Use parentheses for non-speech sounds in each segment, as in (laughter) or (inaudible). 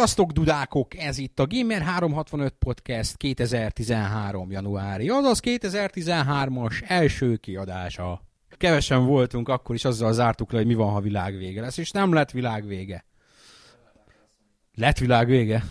Sziasztok, dudákok! Ez itt a Gamer365 Podcast 2013. januári, azaz 2013-as első kiadása. Kevesen voltunk, akkor is azzal zártuk le, hogy mi van, ha világvége lesz, és nem lett világvége. Lett világvége?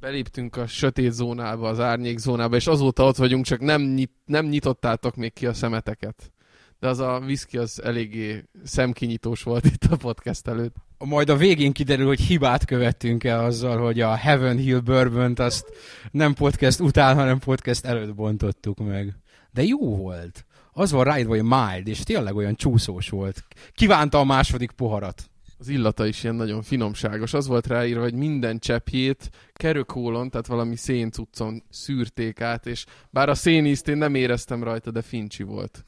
Beléptünk a sötét zónába, az árnyék zónába, és azóta ott vagyunk, csak nem, nyit, nem nyitottátok még ki a szemeteket. De az a whisky az eléggé szemkinyitós volt itt a podcast előtt majd a végén kiderül, hogy hibát követtünk el azzal, hogy a Heaven Hill bourbon azt nem podcast után, hanem podcast előtt bontottuk meg. De jó volt. Az van ráírva, hogy mild, és tényleg olyan csúszós volt. Kívánta a második poharat. Az illata is ilyen nagyon finomságos. Az volt ráírva, hogy minden cseppjét kerökólon, tehát valami széncuccon szűrték át, és bár a szénízt én nem éreztem rajta, de fincsi volt.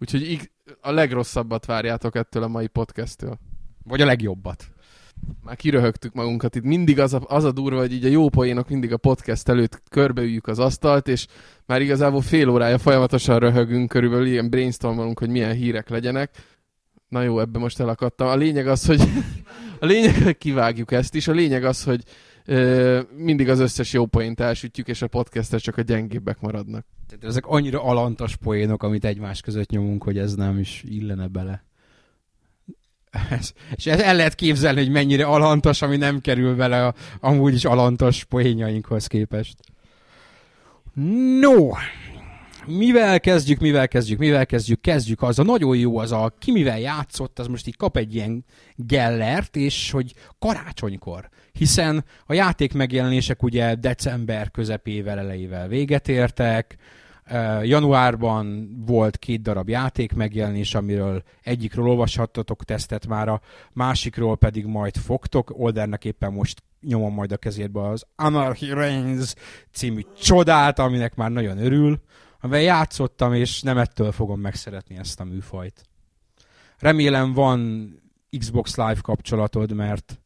Úgyhogy a legrosszabbat várjátok ettől a mai podcasttől. Vagy a legjobbat. Már kiröhögtük magunkat. Itt mindig az a, az a durva, hogy így a jó poénok mindig a podcast előtt körbeüljük az asztalt, és már igazából fél órája folyamatosan röhögünk, körülbelül ilyen brainstormolunk, hogy milyen hírek legyenek. Na jó, ebbe most elakadtam. A lényeg az, hogy (laughs) a lényeg, hogy kivágjuk ezt is. A lényeg az, hogy ö, mindig az összes jó poént elsütjük, és a podcastek csak a gyengébbek maradnak. Tehát ezek annyira alantas poénok, amit egymás között nyomunk, hogy ez nem is illene bele. És ez el lehet képzelni, hogy mennyire alantas, ami nem kerül vele a amúgy is alantas poénjainkhoz képest. No, mivel kezdjük, mivel kezdjük, mivel kezdjük, kezdjük, az a nagyon jó, az a ki mivel játszott, az most így kap egy ilyen gellert, és hogy karácsonykor, hiszen a játék megjelenések ugye december közepével, elejével véget értek, Januárban volt két darab játék megjelenés, amiről egyikről olvashattatok tesztet már, a másikról pedig majd fogtok. Oldernek éppen most nyomom majd a kezébe az Anarchy Reigns című csodát, aminek már nagyon örül, amivel játszottam, és nem ettől fogom megszeretni ezt a műfajt. Remélem van Xbox Live kapcsolatod, mert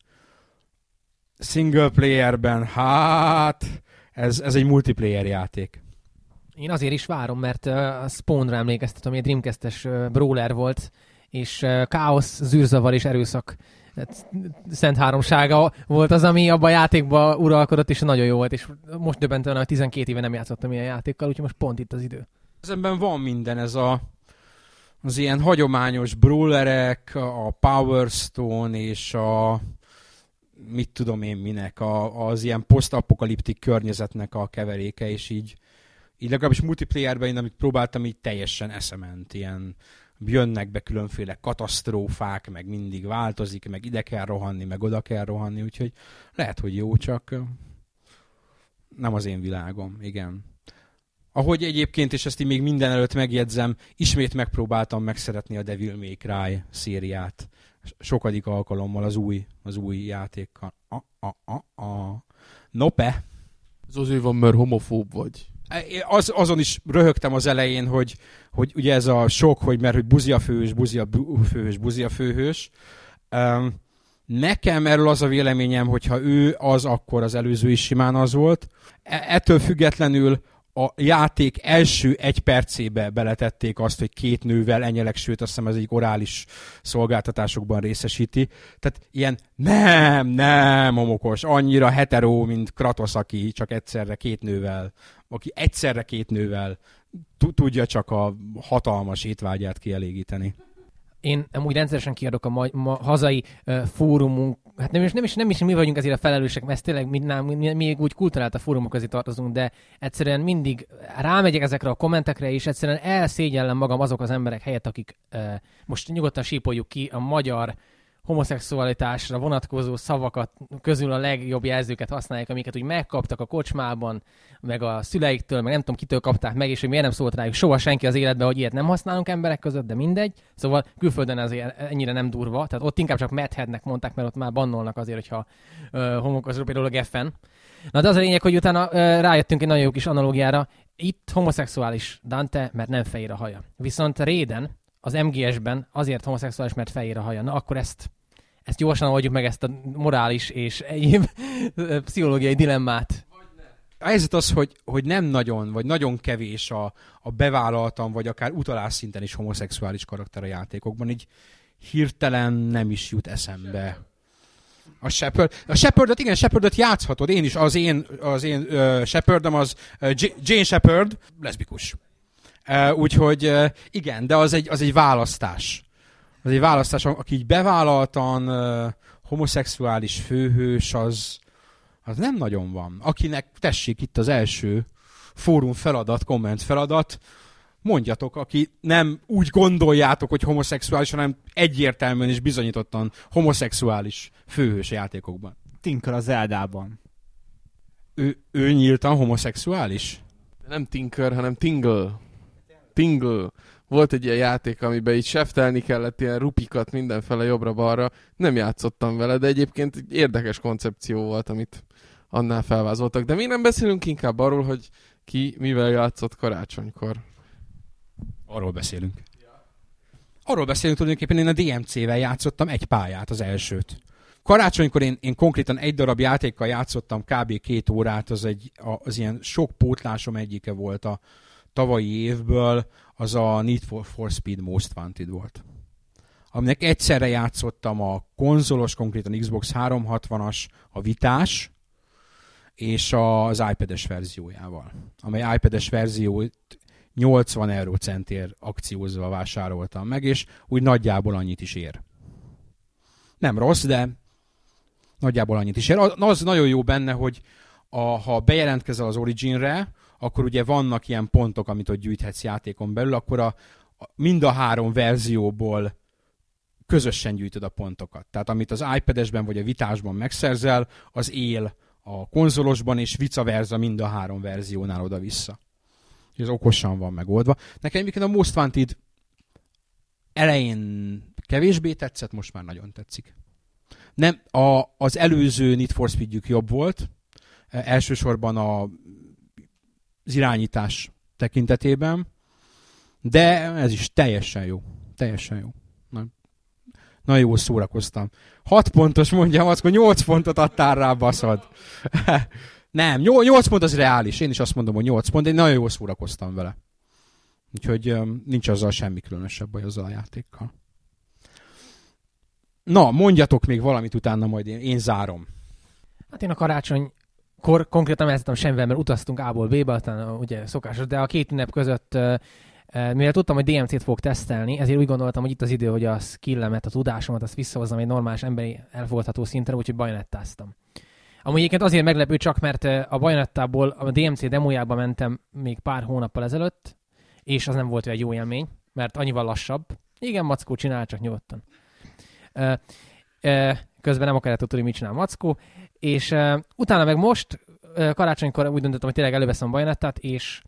single playerben, hát ez, ez egy multiplayer játék. Én azért is várom, mert a Spawn-ra emlékeztet, ami egy Dreamcast-es brawler volt, és káosz, zűrzavar és erőszak szent háromsága volt az, ami abban a játékban uralkodott, és nagyon jó volt, és most döbbentően, hogy 12 éve nem játszottam ilyen játékkal, úgyhogy most pont itt az idő. Ezenben van minden, ez a az ilyen hagyományos brawlerek, a Power Stone és a mit tudom én minek, a, az ilyen posztapokaliptik környezetnek a keveréke, és így így legalábbis multiplayerben én amit próbáltam, így teljesen eszement, ilyen jönnek be különféle katasztrófák, meg mindig változik, meg ide kell rohanni, meg oda kell rohanni, úgyhogy lehet, hogy jó, csak nem az én világom, igen. Ahogy egyébként, és ezt így még minden előtt megjegyzem, ismét megpróbáltam megszeretni a Devil May Cry szériát. Sokadik alkalommal az új, az új játékkal. A, a, a, a. Nope. Azért van, mert homofób vagy az, azon is röhögtem az elején, hogy, hogy ugye ez a sok, hogy mert hogy buzia főhős, buzia főhős, buzia főhős. Um, nekem erről az a véleményem, hogyha ő az, akkor az előző is simán az volt. E- ettől függetlenül a játék első egy percébe beletették azt, hogy két nővel enyelek, sőt azt hiszem ez egy orális szolgáltatásokban részesíti. Tehát ilyen nem, nem homokos, annyira hetero, mint Kratos, aki csak egyszerre két nővel, aki egyszerre két nővel tudja csak a hatalmas étvágyát kielégíteni. Én amúgy rendszeresen kiadok a ma, ma, hazai uh, fórumunk, hát nem is, nem, is, nem is mi vagyunk ezért a felelősek, mert tényleg mi, nem, mi, mi úgy kulturált a fórumok közé tartozunk, de egyszerűen mindig rámegyek ezekre a kommentekre, és egyszerűen elszégyellem magam azok az emberek helyett, akik uh, most nyugodtan sípoljuk ki a magyar homoszexualitásra vonatkozó szavakat közül a legjobb jelzőket használják, amiket úgy megkaptak a kocsmában, meg a szüleiktől, meg nem tudom kitől kapták meg, és hogy miért nem szólt rájuk soha senki az életben, hogy ilyet nem használunk emberek között, de mindegy. Szóval külföldön azért ennyire nem durva, tehát ott inkább csak medhednek mondták, mert ott már bannolnak azért, hogyha uh, homokozó például a Geffen. Na de az a lényeg, hogy utána uh, rájöttünk egy nagyon jó kis analógiára. Itt homoszexuális Dante, mert nem fehér a haja. Viszont Réden, az MGS-ben azért homoszexuális, mert fehér a haja. Na akkor ezt ezt gyorsan oldjuk meg ezt a morális és egyéb (laughs) pszichológiai dilemmát. A helyzet az, hogy, hogy nem nagyon, vagy nagyon kevés a, a bevállaltam, vagy akár utalás szinten is homoszexuális karakter a játékokban, így hirtelen nem is jut eszembe. A Shepard, a Shepardot, igen, Shepardot játszhatod. Én is, az én, az én uh, Shepardom az uh, Jane Shepard, leszbikus. Uh, úgyhogy uh, igen, de az egy, az egy választás. Az egy választás, aki így bevállaltan uh, homoszexuális főhős, az, az nem nagyon van. Akinek, tessék itt az első fórum feladat, komment feladat, mondjatok, aki nem úgy gondoljátok, hogy homoszexuális, hanem egyértelműen és bizonyítottan homoszexuális főhős játékokban. Tinker az Eldában. Ő, ő nyíltan homoszexuális? Nem Tinker, hanem Tingle. Tingle. Volt egy ilyen játék, amiben így seftelni kellett ilyen rupikat mindenfele jobbra-balra. Nem játszottam vele, de egyébként egy érdekes koncepció volt, amit annál felvázoltak. De mi nem beszélünk inkább arról, hogy ki mivel játszott karácsonykor. Arról beszélünk. Arról beszélünk tulajdonképpen, én a DMC-vel játszottam egy pályát, az elsőt. Karácsonykor én, én konkrétan egy darab játékkal játszottam kb. két órát, az, egy, az ilyen sok pótlásom egyike volt a tavalyi évből, az a Need for, for Speed Most Wanted volt. Aminek egyszerre játszottam a konzolos, konkrétan Xbox 360-as, a vitás, és az iPad-es verziójával. Amely iPad-es verziót 80 eurócentért akciózva vásároltam meg, és úgy nagyjából annyit is ér. Nem rossz, de nagyjából annyit is ér. Az nagyon jó benne, hogy a, ha bejelentkezel az Originre, akkor ugye vannak ilyen pontok, amit ott gyűjthetsz játékon belül, akkor a, a, mind a három verzióból közösen gyűjtöd a pontokat. Tehát amit az iPad-esben vagy a vitásban megszerzel, az él a konzolosban, és vice versa mind a három verziónál oda-vissza ez okosan van megoldva. Nekem egyébként a Most Wanted elején kevésbé tetszett, most már nagyon tetszik. Nem, a, az előző Need for speed jobb volt, elsősorban a, az irányítás tekintetében, de ez is teljesen jó. Teljesen jó. Na, nagyon jól szórakoztam. 6 pontos mondjam, akkor 8 pontot adtál rá, baszod. (laughs) Nem, 8 pont az reális. Én is azt mondom, hogy 8 pont, de én nagyon jól szórakoztam vele. Úgyhogy nincs azzal semmi különösebb baj azzal a játékkal. Na, mondjatok még valamit utána, majd én, én zárom. Hát én a karácsony kor konkrétan nem semmivel, mert utaztunk A-ból B-be, aztán ugye szokásos, de a két ünnep között mivel tudtam, hogy DMC-t fog tesztelni, ezért úgy gondoltam, hogy itt az idő, hogy a skillemet, a tudásomat, azt visszahozzam egy normális emberi elfogadható szintre, úgyhogy bajonettáztam. Amúgy egyébként azért meglepő csak, mert a Bajonettából a DMC demójába mentem még pár hónappal ezelőtt, és az nem volt egy jó élmény, mert annyival lassabb. Igen, Mackó csinál, csak nyugodtan. Közben nem akarja tudni, mit csinál Mackó. És utána meg most, karácsonykor úgy döntöttem, hogy tényleg előveszem a Bajonettát, és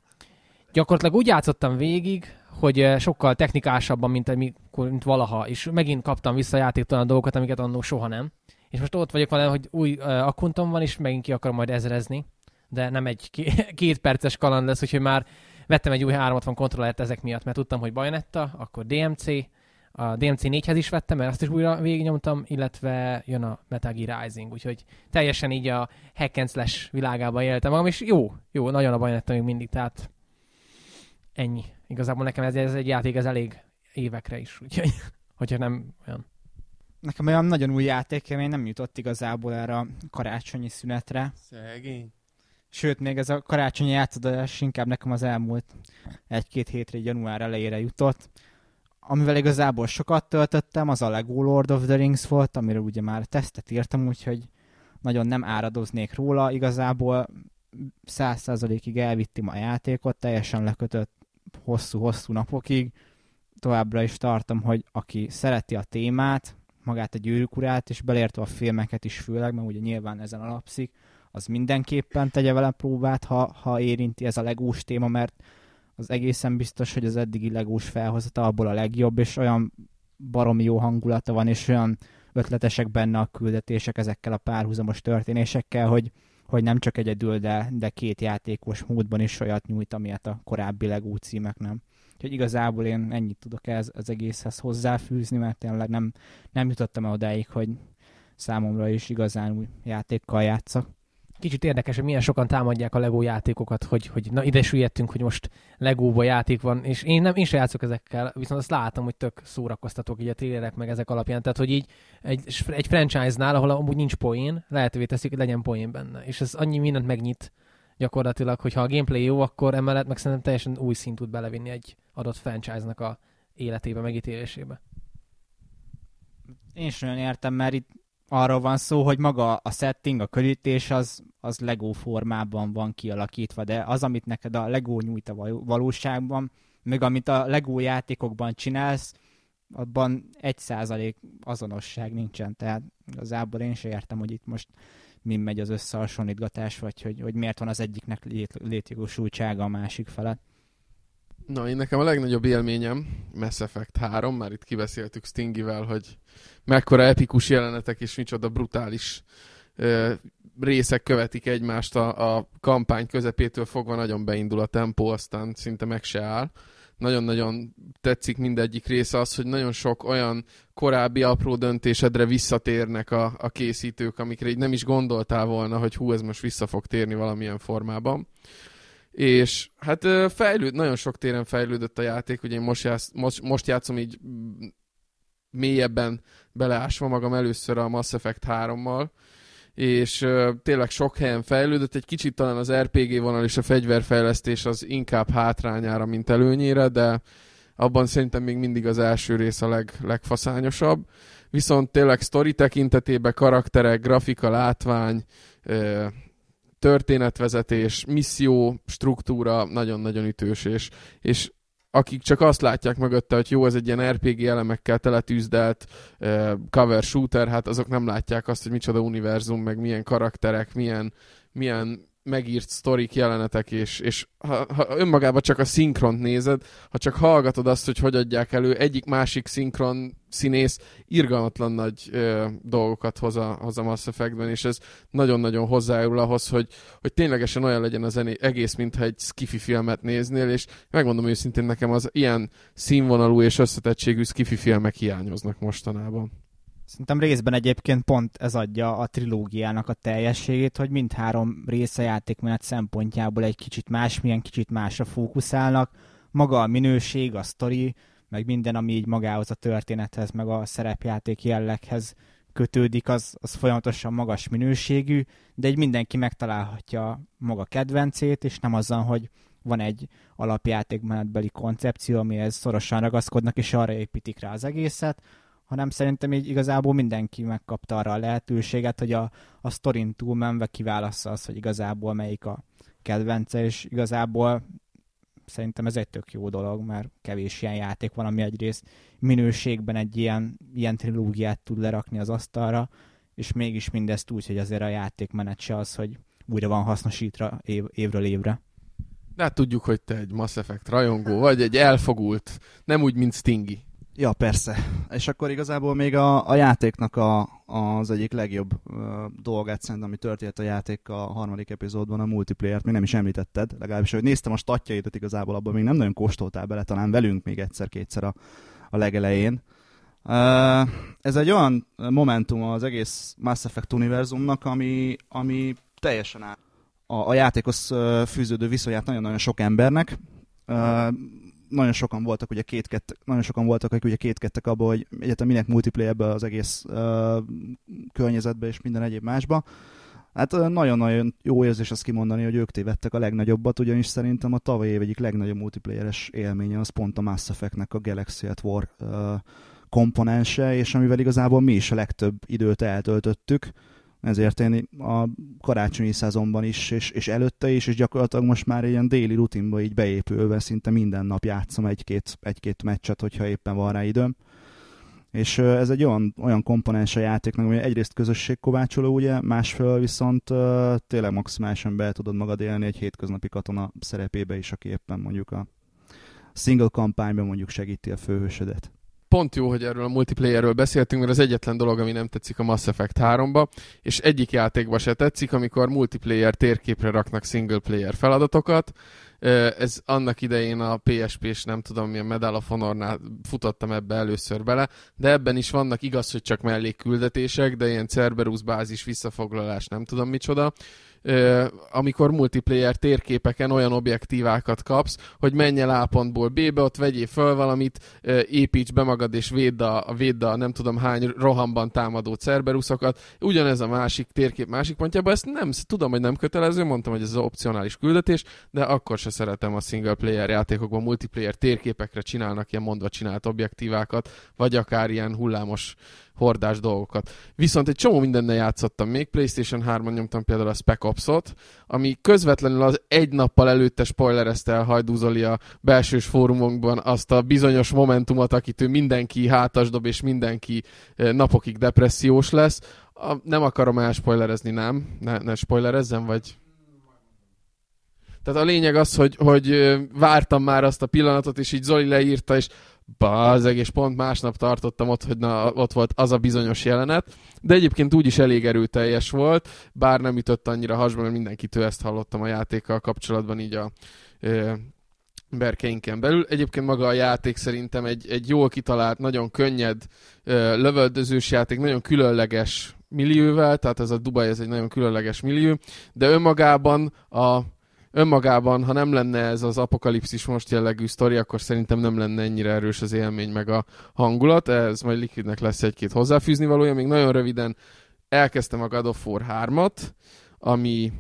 gyakorlatilag úgy játszottam végig, hogy sokkal technikásabban, mint, mint valaha, és megint kaptam vissza játéktalan dolgokat, amiket annó soha nem. És most ott vagyok vele, hogy új uh, akkuntom van, és megint ki akarom majd ezerezni, de nem egy (laughs) két perces kaland lesz, úgyhogy már vettem egy új 360 kontrollert ezek miatt, mert tudtam, hogy Bajonetta, akkor DMC, a DMC 4-hez is vettem, mert azt is újra végignyomtam, illetve jön a Metal Gear Rising, úgyhogy teljesen így a hack and slash világába éltem magam, és jó, jó, nagyon a Bajonetta még mindig, tehát ennyi. Igazából nekem ez, ez egy játék, ez elég évekre is, úgyhogy (laughs) hogyha nem olyan nekem olyan nagyon új játékélmény nem jutott igazából erre a karácsonyi szünetre. Szegény. Sőt, még ez a karácsonyi játszadás inkább nekem az elmúlt egy-két hétre, január elejére jutott. Amivel igazából sokat töltöttem, az a Lego Lord of the Rings volt, amiről ugye már tesztet írtam, úgyhogy nagyon nem áradoznék róla. Igazából száz százalékig elvittem a játékot, teljesen lekötött hosszú-hosszú napokig. Továbbra is tartom, hogy aki szereti a témát, magát a gyűrűk urát, és belértve a filmeket is főleg, mert ugye nyilván ezen alapszik, az mindenképpen tegye vele próbát, ha, ha érinti ez a legús téma, mert az egészen biztos, hogy az eddigi legús felhozata abból a legjobb, és olyan baromi jó hangulata van, és olyan ötletesek benne a küldetések ezekkel a párhuzamos történésekkel, hogy, hogy nem csak egyedül, de, de két játékos módban is olyat nyújt, amilyet a korábbi legú címek nem. Úgyhogy igazából én ennyit tudok ez az egészhez hozzáfűzni, mert tényleg nem, nem jutottam el odáig, hogy számomra is igazán új játékkal játszak. Kicsit érdekes, hogy milyen sokan támadják a Lego játékokat, hogy, hogy na ide süllyedtünk, hogy most Legóba játék van, és én nem, én sem játszok ezekkel, viszont azt látom, hogy tök szórakoztatók így a trélerek meg ezek alapján, tehát hogy így egy, egy franchise-nál, ahol amúgy nincs poén, lehetővé teszik, hogy legyen poén benne, és ez annyi mindent megnyit gyakorlatilag, hogy ha a gameplay jó, akkor emellett meg szerintem teljesen új szint tud belevinni egy adott franchise-nak a életébe, megítélésébe. Én sem olyan értem, mert itt arról van szó, hogy maga a setting, a körítés az, az Lego formában van kialakítva, de az, amit neked a Lego nyújt a valóságban, meg amit a Lego játékokban csinálsz, abban egy százalék azonosság nincsen, tehát igazából én sem értem, hogy itt most mi megy az összehasonlítgatás, vagy hogy, hogy miért van az egyiknek lét, létjogosultsága a másik felett. Na, én nekem a legnagyobb élményem Mass Effect 3, már itt kibeszéltük Stingivel, hogy mekkora epikus jelenetek és micsoda brutális ö, részek követik egymást a, a kampány közepétől fogva, nagyon beindul a tempó, aztán szinte meg se áll. Nagyon-nagyon tetszik mindegyik része az, hogy nagyon sok olyan korábbi apró döntésedre visszatérnek a, a készítők, amikre így nem is gondoltál volna, hogy hú, ez most vissza fog térni valamilyen formában és hát fejlőd, nagyon sok téren fejlődött a játék, ugye én most, jász, most, most játszom így mélyebben beleásva magam először a Mass Effect 3-mal, és uh, tényleg sok helyen fejlődött, egy kicsit talán az RPG vonal és a fegyverfejlesztés az inkább hátrányára, mint előnyére, de abban szerintem még mindig az első rész a leg, legfaszányosabb. Viszont tényleg sztori tekintetében karakterek, grafika, látvány, történetvezetés, misszió, struktúra nagyon-nagyon ütős, és, és akik csak azt látják mögötte, hogy jó, ez egy ilyen RPG elemekkel teletűzdelt uh, cover shooter, hát azok nem látják azt, hogy micsoda univerzum, meg milyen karakterek, milyen, milyen megírt sztorik, jelenetek, és, és ha, ha önmagában csak a szinkront nézed, ha csak hallgatod azt, hogy hogy adják elő, egyik-másik szinkron színész irgalmatlan nagy ö, dolgokat hoz a, hoz a Mass Effectben, és ez nagyon-nagyon hozzájárul ahhoz, hogy, hogy ténylegesen olyan legyen az egész, mintha egy skifi filmet néznél, és megmondom őszintén nekem az ilyen színvonalú és összetettségű skifi filmek hiányoznak mostanában. Szerintem részben egyébként pont ez adja a trilógiának a teljességét, hogy mindhárom része játékmenet szempontjából egy kicsit más, milyen kicsit másra fókuszálnak. Maga a minőség, a sztori, meg minden, ami így magához a történethez, meg a szerepjáték jelleghez kötődik, az, az folyamatosan magas minőségű, de egy mindenki megtalálhatja maga kedvencét, és nem azzal, hogy van egy alapjátékmenetbeli koncepció, amihez szorosan ragaszkodnak, és arra építik rá az egészet, hanem szerintem így igazából mindenki megkapta arra a lehetőséget, hogy a, a sztorin túlmenve kiválassza az, hogy igazából melyik a kedvence, és igazából szerintem ez egy tök jó dolog, mert kevés ilyen játék van, ami egyrészt minőségben egy ilyen, ilyen trilógiát tud lerakni az asztalra, és mégis mindezt úgy, hogy azért a játékmenet se az, hogy újra van hasznosítva év, évről évre. De hát tudjuk, hogy te egy Mass Effect rajongó vagy, egy elfogult, nem úgy, mint Stingy. Ja, persze. És akkor igazából még a, a játéknak a, az egyik legjobb uh, dolgát szerintem, ami történt a játék a harmadik epizódban, a multiplayer-t még nem is említetted, legalábbis, hogy néztem a statjaidat igazából, abban még nem nagyon kóstoltál bele, talán velünk még egyszer-kétszer a, a legelején. Uh, ez egy olyan momentum az egész Mass Effect univerzumnak, ami, ami teljesen áll a, a játékhoz fűződő viszonyát nagyon-nagyon sok embernek. Uh, nagyon sokan voltak ugye két nagyon sokan voltak, akik ugye kétkedtek abba, hogy egyetem minek multiplayerbe az egész uh, környezetbe és minden egyéb másba. Hát nagyon-nagyon jó érzés azt kimondani, hogy ők tévedtek a legnagyobbat, ugyanis szerintem a tavaly év egyik legnagyobb multiplayeres élménye az pont a Mass Effect-nek a Galaxy at War uh, komponense, és amivel igazából mi is a legtöbb időt eltöltöttük ezért én a karácsonyi szezonban is, és, és előtte is, és gyakorlatilag most már ilyen déli rutinba így beépülve szinte minden nap játszom egy-két, egy-két meccset, hogyha éppen van rá időm. És ez egy olyan, olyan komponens a játéknak, hogy egyrészt közösségkovácsoló, ugye, másfél viszont uh, tényleg maximálisan be tudod magad élni egy hétköznapi katona szerepébe is, aki éppen mondjuk a single kampányban mondjuk segíti a főhősödet pont jó, hogy erről a multiplayerről beszéltünk, mert az egyetlen dolog, ami nem tetszik a Mass Effect 3-ba, és egyik játékba se tetszik, amikor multiplayer térképre raknak single player feladatokat. Ez annak idején a PSP-s, nem tudom milyen Medal of Honor-nál futottam ebbe először bele, de ebben is vannak igaz, hogy csak mellékküldetések, de ilyen Cerberus bázis visszafoglalás, nem tudom micsoda amikor multiplayer térképeken olyan objektívákat kapsz, hogy menj el A pontból B-be, ott vegyél föl valamit, építs be magad és védd a, védd a nem tudom hány rohamban támadó Cerberuszokat. Ugyanez a másik térkép másik pontjában, ezt nem, tudom, hogy nem kötelező, mondtam, hogy ez az opcionális küldetés, de akkor se szeretem a single player játékokban, multiplayer térképekre csinálnak ilyen mondva csinált objektívákat, vagy akár ilyen hullámos hordás dolgokat. Viszont egy csomó mindennel játszottam még, PlayStation 3-on nyomtam például a Spec Ops-ot, ami közvetlenül az egy nappal előtte spoilerezte el Hajdúzoli a belsős fórumunkban azt a bizonyos momentumot, akitől mindenki hátas dob, és mindenki napokig depressziós lesz. A, nem akarom elspoilerezni, nem? Ne, ne spoilerezzem, vagy tehát a lényeg az, hogy, hogy vártam már azt a pillanatot, és így Zoli leírta, és bazeg, és pont másnap tartottam ott, hogy na, ott volt az a bizonyos jelenet, de egyébként úgyis elég erőteljes volt, bár nem ütött annyira hasba, mert mindenkitől ezt hallottam a játékkal kapcsolatban így a ö, berkeinken belül. Egyébként maga a játék szerintem egy, egy jól kitalált, nagyon könnyed, ö, lövöldözős játék, nagyon különleges millióvel, tehát ez a Dubai ez egy nagyon különleges millió, de önmagában a önmagában, ha nem lenne ez az apokalipszis most jellegű sztori, akkor szerintem nem lenne ennyire erős az élmény meg a hangulat. Ez majd Liquidnek lesz egy-két hozzáfűzni valója. Még nagyon röviden elkezdtem a God of War 3-at, ami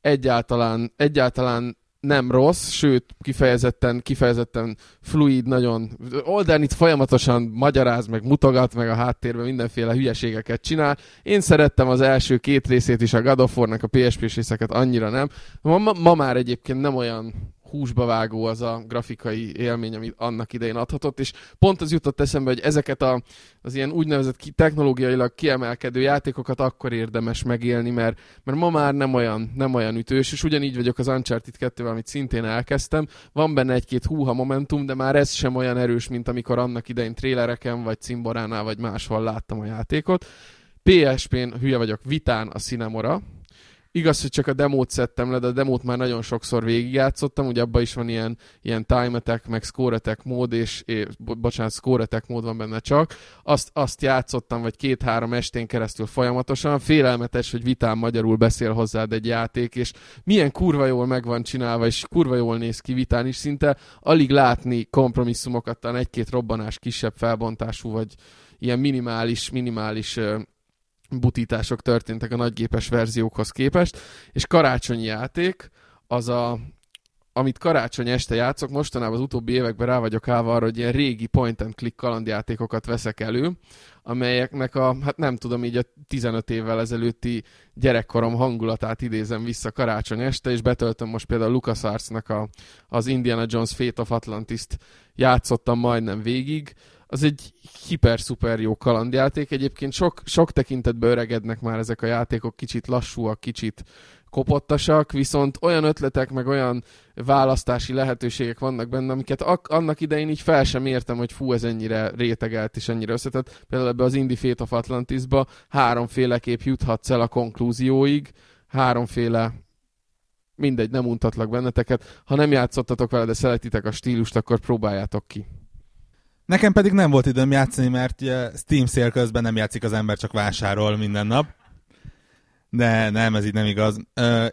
egyáltalán, egyáltalán nem rossz, sőt, kifejezetten, kifejezetten fluid, nagyon... Olden itt folyamatosan magyaráz, meg mutogat, meg a háttérben mindenféle hülyeségeket csinál. Én szerettem az első két részét is, a God of War-nak a PSP-s részeket annyira nem. Ma, ma, ma már egyébként nem olyan húsba vágó az a grafikai élmény, amit annak idején adhatott, és pont az jutott eszembe, hogy ezeket a, az ilyen úgynevezett ki, technológiailag kiemelkedő játékokat akkor érdemes megélni, mert, mert ma már nem olyan, nem olyan ütős, és ugyanígy vagyok az Uncharted 2-vel, amit szintén elkezdtem. Van benne egy-két húha momentum, de már ez sem olyan erős, mint amikor annak idején trélereken, vagy cimboránál, vagy máshol láttam a játékot. PSP-n, hülye vagyok, Vitán a Cinemora, Igaz, hogy csak a demót szedtem le, de a demót már nagyon sokszor végigjátszottam, ugye abban is van ilyen, ilyen time attack, meg score attack mód, és, és bocsánat, score attack mód van benne csak. Azt, azt játszottam, vagy két-három estén keresztül folyamatosan. Félelmetes, hogy vitán magyarul beszél hozzád egy játék, és milyen kurva jól meg van csinálva, és kurva jól néz ki vitán is, szinte alig látni kompromisszumokat, talán egy-két robbanás kisebb felbontású, vagy ilyen minimális, minimális butítások történtek a nagygépes verziókhoz képest, és karácsonyi játék az a, amit karácsony este játszok, mostanában az utóbbi években rá vagyok állva arra, hogy ilyen régi point and click kalandjátékokat veszek elő, amelyeknek a, hát nem tudom, így a 15 évvel ezelőtti gyerekkorom hangulatát idézem vissza karácsony este, és betöltöm most például LucasArts-nak a, az Indiana Jones Fate of Atlantis-t játszottam majdnem végig, az egy hiper-szuper jó kalandjáték. Egyébként sok, sok tekintetben öregednek már ezek a játékok, kicsit lassúak, kicsit kopottasak, viszont olyan ötletek, meg olyan választási lehetőségek vannak benne, amiket ak- annak idején így fel sem értem, hogy fú, ez ennyire rétegelt és ennyire összetett. Például ebbe az Indie Fate of Atlantisba háromféleképp juthatsz el a konklúzióig, háromféle mindegy, nem untatlak benneteket. Ha nem játszottatok vele, de szeretitek a stílust, akkor próbáljátok ki. Nekem pedig nem volt időm játszani, mert Steam szél közben nem játszik az ember, csak vásárol minden nap. De nem, ez így nem igaz.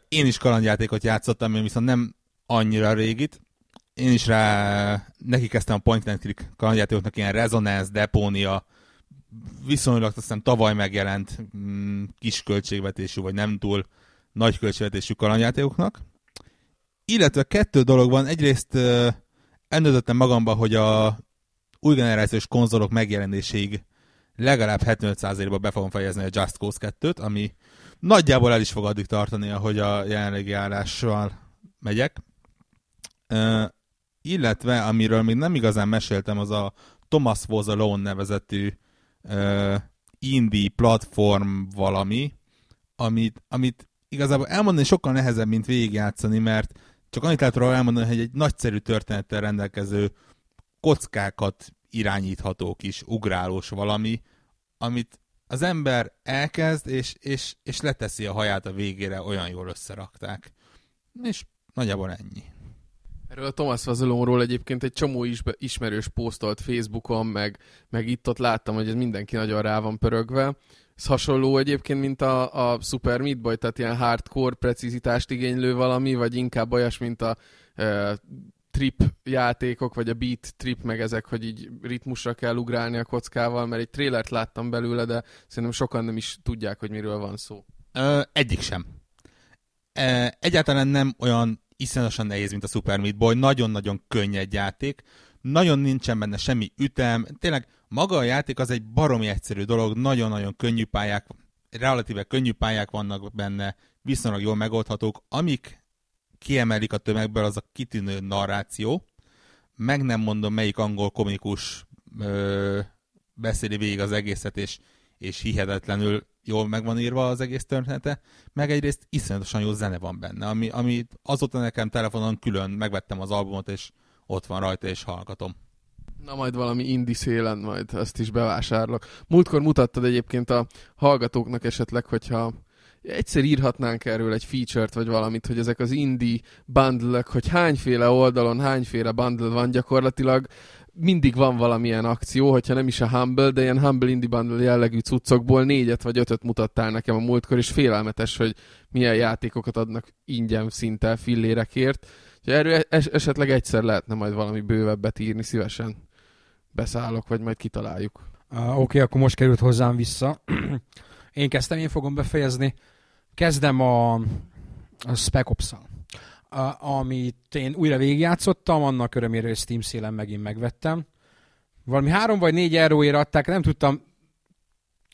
Én is kalandjátékot játszottam, én viszont nem annyira régit. Én is rá neki kezdtem a point and click kalandjátékoknak ilyen Resonance, Deponia, viszonylag azt hiszem tavaly megjelent mm, kis költségvetésű, vagy nem túl nagy költségvetésű kalandjátékoknak. Illetve kettő dolog van. Egyrészt elnődöttem magamba, hogy a új generációs konzolok megjelenéséig legalább 75%-ba be fogom fejezni a Just Cause 2-t, ami nagyjából el is fog addig tartani, ahogy a jelenlegi állással megyek. Uh, illetve, amiről még nem igazán meséltem, az a Thomas Was Alone nevezetű uh, indie platform valami, amit, amit igazából elmondani sokkal nehezebb, mint végigjátszani, mert csak annyit lehet róla elmondani, hogy egy nagyszerű történettel rendelkező kockákat irányítható kis ugrálós valami, amit az ember elkezd, és, és, és leteszi a haját a végére, olyan jól összerakták. És nagyjából ennyi. Erről a Thomas Vazolónról egyébként egy csomó ismerős posztolt Facebookon, meg, meg itt-ott láttam, hogy ez mindenki nagyon rá van pörögve. Ez hasonló egyébként, mint a, a Super Meat Boy, tehát ilyen hardcore precizitást igénylő valami, vagy inkább olyas, mint a e, trip játékok, vagy a beat trip, meg ezek, hogy így ritmusra kell ugrálni a kockával, mert egy trélert láttam belőle, de szerintem sokan nem is tudják, hogy miről van szó. Ö, egyik sem. E, egyáltalán nem olyan iszonyatosan nehéz, mint a Super Meat Boy. Nagyon-nagyon könnyed játék. Nagyon nincsen benne semmi ütem. Tényleg maga a játék az egy baromi egyszerű dolog. Nagyon-nagyon könnyű pályák, relatíve könnyű pályák vannak benne, viszonylag jól megoldhatók. Amik kiemelik a tömegből, az a kitűnő narráció. Meg nem mondom, melyik angol komikus ö, beszéli végig az egészet, és, és hihetetlenül jól meg van írva az egész története, meg egyrészt iszonyatosan jó zene van benne, ami, ami azóta nekem telefonon külön megvettem az albumot, és ott van rajta, és hallgatom. Na majd valami indi szélen majd ezt is bevásárlok. Múltkor mutattad egyébként a hallgatóknak esetleg, hogyha egyszer írhatnánk erről egy feature-t, vagy valamit, hogy ezek az indie bundle hogy hányféle oldalon, hányféle bundle van gyakorlatilag, mindig van valamilyen akció, hogyha nem is a Humble, de ilyen Humble Indie Bundle jellegű cuccokból négyet vagy ötöt mutattál nekem a múltkor, és félelmetes, hogy milyen játékokat adnak ingyen szinte fillérekért. Úgyhogy erről es- esetleg egyszer lehetne majd valami bővebbet írni, szívesen beszállok, vagy majd kitaláljuk. Uh, Oké, okay, akkor most került hozzám vissza. (clears throat) én kezdtem, én fogom befejezni. Kezdem a, a Spec ops amit én újra végigjátszottam, annak örömére, hogy Steam szélen megint megvettem. Valami három vagy négy euróért adták, nem tudtam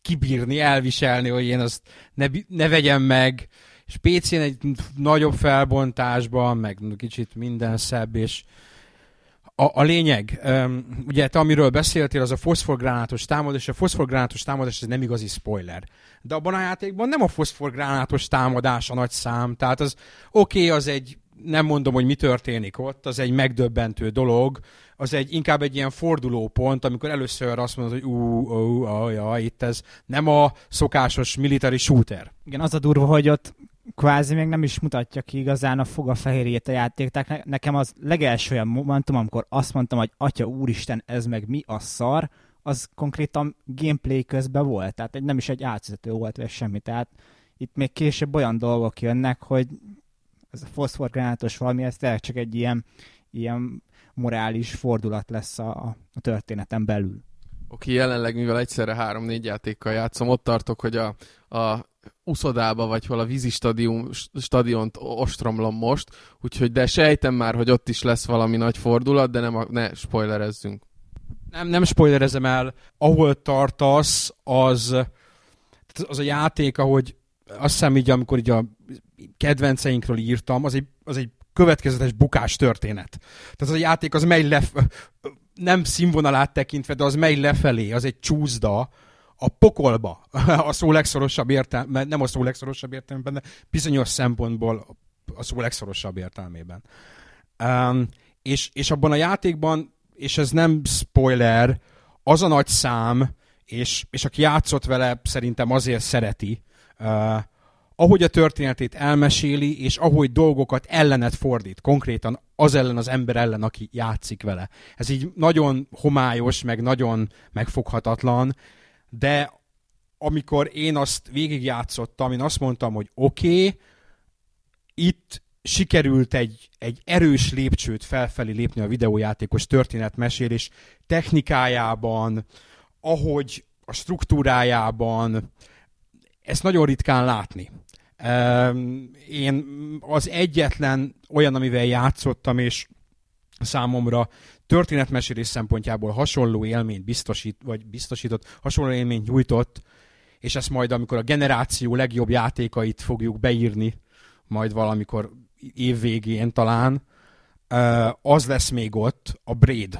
kibírni, elviselni, hogy én azt ne, ne vegyem meg, és PC-n egy nagyobb felbontásban, meg kicsit minden szebb, és a, a lényeg, um, ugye te amiről beszéltél, az a foszforgránátos támadás, a foszforgránátos támadás ez nem igazi spoiler. De abban a játékban nem a foszforgránátos támadás a nagy szám, tehát az oké, okay, az egy, nem mondom, hogy mi történik ott, az egy megdöbbentő dolog, az egy inkább egy ilyen fordulópont, amikor először azt mondod, hogy ú, ú, ú, jaj, itt ez nem a szokásos military shooter. Igen, az a durva, hogy ott kvázi még nem is mutatja ki igazán a fogafehérjét a játék. Tehát nekem az legelső olyan momentum, amikor azt mondtam, hogy atya úristen, ez meg mi a szar, az konkrétan gameplay közben volt. Tehát nem is egy átvezető volt, vagy semmi. Tehát itt még később olyan dolgok jönnek, hogy ez a foszforgránátos valami, ez tényleg csak egy ilyen, ilyen morális fordulat lesz a, a történeten belül. Oké, jelenleg, mivel egyszerre három-négy játékkal játszom, ott tartok, hogy a, a uszodába, vagy hol a vízi stadion, stadiont ostromlom most, úgyhogy de sejtem már, hogy ott is lesz valami nagy fordulat, de nem, ne spoilerezzünk. Nem, nem spoilerezem el. Ahol tartasz, az, az a játék, ahogy azt hiszem így, amikor így a kedvenceinkről írtam, az egy, az egy következetes bukás történet. Tehát az a játék az megy lef, nem színvonalát tekintve, de az megy lefelé, az egy csúszda, a pokolba, (laughs) a szó legszorosabb értelme, nem a szó legszorosabb értelmében, de bizonyos szempontból a szó legszorosabb értelmében. Um, és, és abban a játékban, és ez nem spoiler, az a nagy szám, és, és aki játszott vele, szerintem azért szereti, uh, ahogy a történetét elmeséli, és ahogy dolgokat ellenet fordít, konkrétan az ellen az ember ellen, aki játszik vele. Ez így nagyon homályos, meg nagyon megfoghatatlan, de amikor én azt végigjátszottam, én azt mondtam, hogy oké, okay, itt sikerült egy, egy erős lépcsőt felfelé lépni a videójátékos történetmesélés technikájában, ahogy a struktúrájában, ezt nagyon ritkán látni. Én az egyetlen olyan, amivel játszottam, és számomra történetmesélés szempontjából hasonló élményt biztosít, vagy biztosított, hasonló élményt nyújtott, és ezt majd, amikor a generáció legjobb játékait fogjuk beírni, majd valamikor évvégén talán, az lesz még ott, a Braid,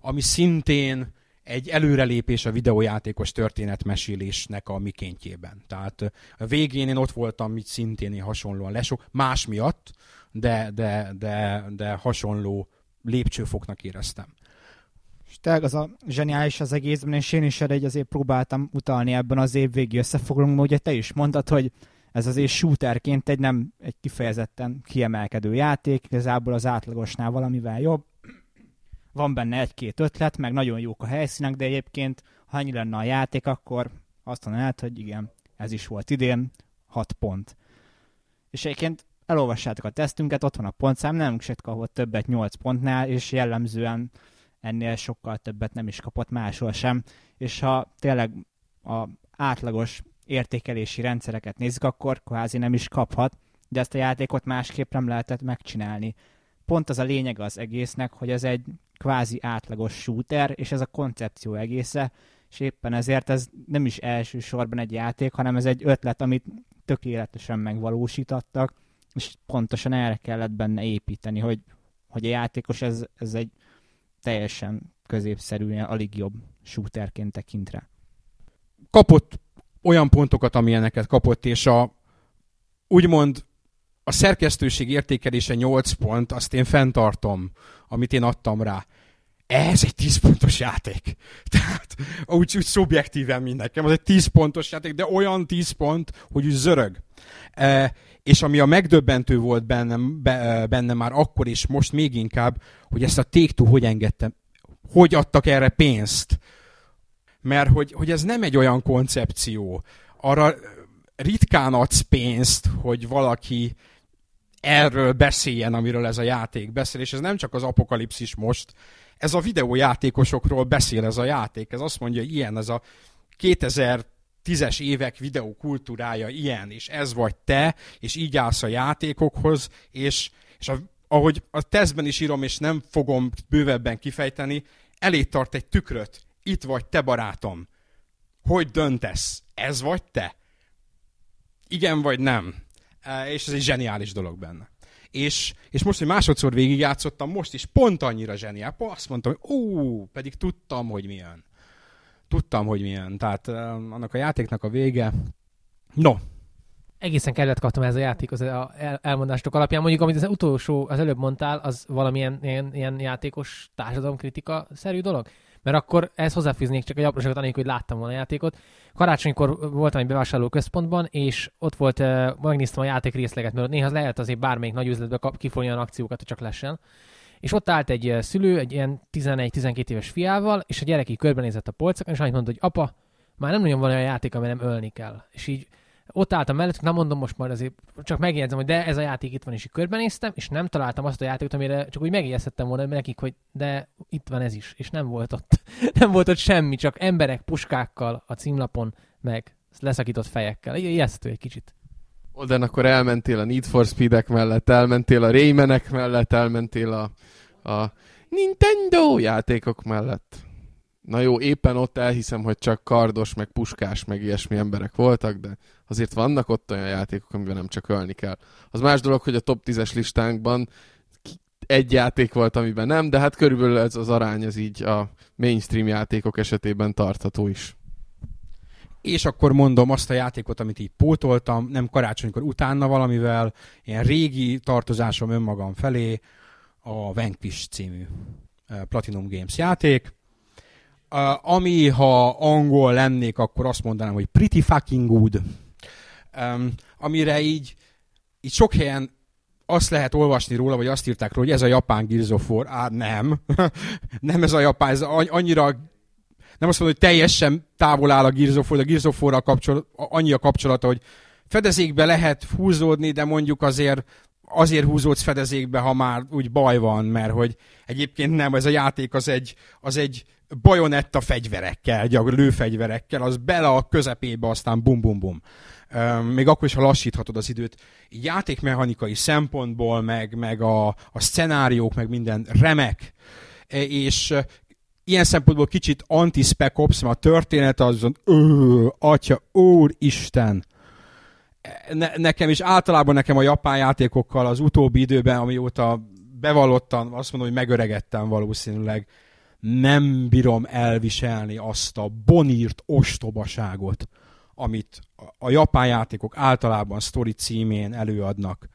ami szintén egy előrelépés a videójátékos történetmesélésnek a mikéntjében. Tehát a végén én ott voltam, mit szintén hasonlóan lesok, más miatt, de, de, de, de hasonló lépcsőfoknak éreztem. És tényleg az a zseniális az egészben, és én is egy azért próbáltam utalni ebben az évvégi összefoglalónkban, ugye te is mondtad, hogy ez azért shooterként egy nem egy kifejezetten kiemelkedő játék, igazából az átlagosnál valamivel jobb. Van benne egy-két ötlet, meg nagyon jók a helyszínek, de egyébként ha ennyi lenne a játék, akkor azt mondanád, hogy igen, ez is volt idén, 6 pont. És egyébként elolvassátok a tesztünket, ott van a pontszám, nem se kapott többet 8 pontnál, és jellemzően ennél sokkal többet nem is kapott máshol sem. És ha tényleg a átlagos értékelési rendszereket nézzük, akkor kvázi nem is kaphat, de ezt a játékot másképp nem lehetett megcsinálni. Pont az a lényeg az egésznek, hogy ez egy kvázi átlagos shooter, és ez a koncepció egésze, és éppen ezért ez nem is elsősorban egy játék, hanem ez egy ötlet, amit tökéletesen megvalósítottak, és pontosan erre kellett benne építeni, hogy, hogy a játékos ez, ez egy teljesen középszerűen alig jobb shooterként tekint Kapott olyan pontokat, amilyeneket kapott, és a úgymond a szerkesztőség értékelése 8 pont, azt én fenntartom, amit én adtam rá. Ez egy 10 pontos játék. (laughs) Tehát úgy, úgy szubjektíven mindenkem, az egy 10 pontos játék, de olyan 10 pont, hogy úgy zörög. E, és ami a megdöbbentő volt bennem, be, benne már akkor és most még inkább, hogy ezt a take hogy engedtem, hogy adtak erre pénzt. Mert hogy, hogy ez nem egy olyan koncepció. Arra ritkán adsz pénzt, hogy valaki erről beszéljen, amiről ez a játék beszél, és ez nem csak az apokalipszis most, ez a videójátékosokról beszél ez a játék. Ez azt mondja, ilyen, ez a 2010-es évek videókultúrája ilyen, és ez vagy te, és így állsz a játékokhoz, és, és a, ahogy a tesztben is írom, és nem fogom bővebben kifejteni, elé tart egy tükröt. Itt vagy te, barátom. Hogy döntesz? Ez vagy te? Igen vagy nem? E, és ez egy zseniális dolog benne. És, és most, hogy másodszor végigjátszottam, most is pont annyira zseniál. Azt mondtam, hogy ó, pedig tudtam, hogy milyen. Tudtam, hogy milyen. Tehát annak a játéknak a vége. No, egészen kedvet kaptam ez a játék az el, elmondástok alapján. Mondjuk, amit az utolsó, az előbb mondtál, az valamilyen ilyen, ilyen játékos társadalomkritika szerű dolog? Mert akkor ezt hozzáfűznék csak egy apróságot, anélkül, hogy láttam volna a játékot. Karácsonykor voltam egy bevásárló központban, és ott volt, uh, megnéztem a játék részleget, mert néha lehet azért bármelyik nagy üzletbe kifolni olyan akciókat, hogy csak lessen. És ott állt egy szülő, egy ilyen 11-12 éves fiával, és a gyerek így körbenézett a polcokon, és annyit mondta, hogy apa, már nem nagyon van olyan játék, amely nem ölni kell. És így ott álltam mellett, nem mondom most majd azért, csak megjegyzem, hogy de ez a játék itt van, és így körbenéztem, és nem találtam azt a játékot, amire csak úgy megjegyezhettem volna nekik, hogy de itt van ez is, és nem volt ott. (laughs) nem volt ott semmi, csak emberek puskákkal a címlapon, meg leszakított fejekkel. Ijesztő egy kicsit. Oda akkor elmentél a Need for Speed-ek mellett, elmentél a Raymanek mellett, elmentél a, a Nintendo játékok mellett. Na jó, éppen ott elhiszem, hogy csak kardos, meg puskás, meg ilyesmi emberek voltak, de azért vannak ott olyan játékok, amiben nem csak ölni kell. Az más dolog, hogy a top 10-es listánkban egy játék volt, amiben nem, de hát körülbelül ez az arány, ez így a mainstream játékok esetében tartható is. És akkor mondom azt a játékot, amit így pótoltam, nem karácsonykor utána valamivel, ilyen régi tartozásom önmagam felé, a Vanquish című eh, Platinum Games játék, Uh, ami, ha angol lennék, akkor azt mondanám, hogy pretty fucking good. Amire így, így sok helyen azt lehet olvasni róla, vagy azt írták róla, hogy ez a japán Gears of War. Á, nem. (laughs) nem ez a japán, ez annyira nem azt mondom, hogy teljesen távol áll a Gears of a Gears of War kapcsolat, annyi a kapcsolata, hogy fedezékbe lehet húzódni, de mondjuk azért azért húzódsz fedezékbe, ha már úgy baj van, mert hogy egyébként nem, ez a játék az egy, az egy bajonetta fegyverekkel, lőfegyverekkel, az bele a közepébe, aztán bum bum bum. Még akkor is, ha lassíthatod az időt. Játékmechanikai szempontból, meg, meg a, a szenáriók, meg minden remek. E, és ilyen szempontból kicsit anti-spec ops, mert a történet az, ö, atya, úristen, ne, nekem is általában nekem a japán játékokkal az utóbbi időben, amióta bevallottan azt mondom, hogy megöregettem valószínűleg, nem bírom elviselni azt a bonírt ostobaságot, amit a japán játékok általában sztori címén előadnak.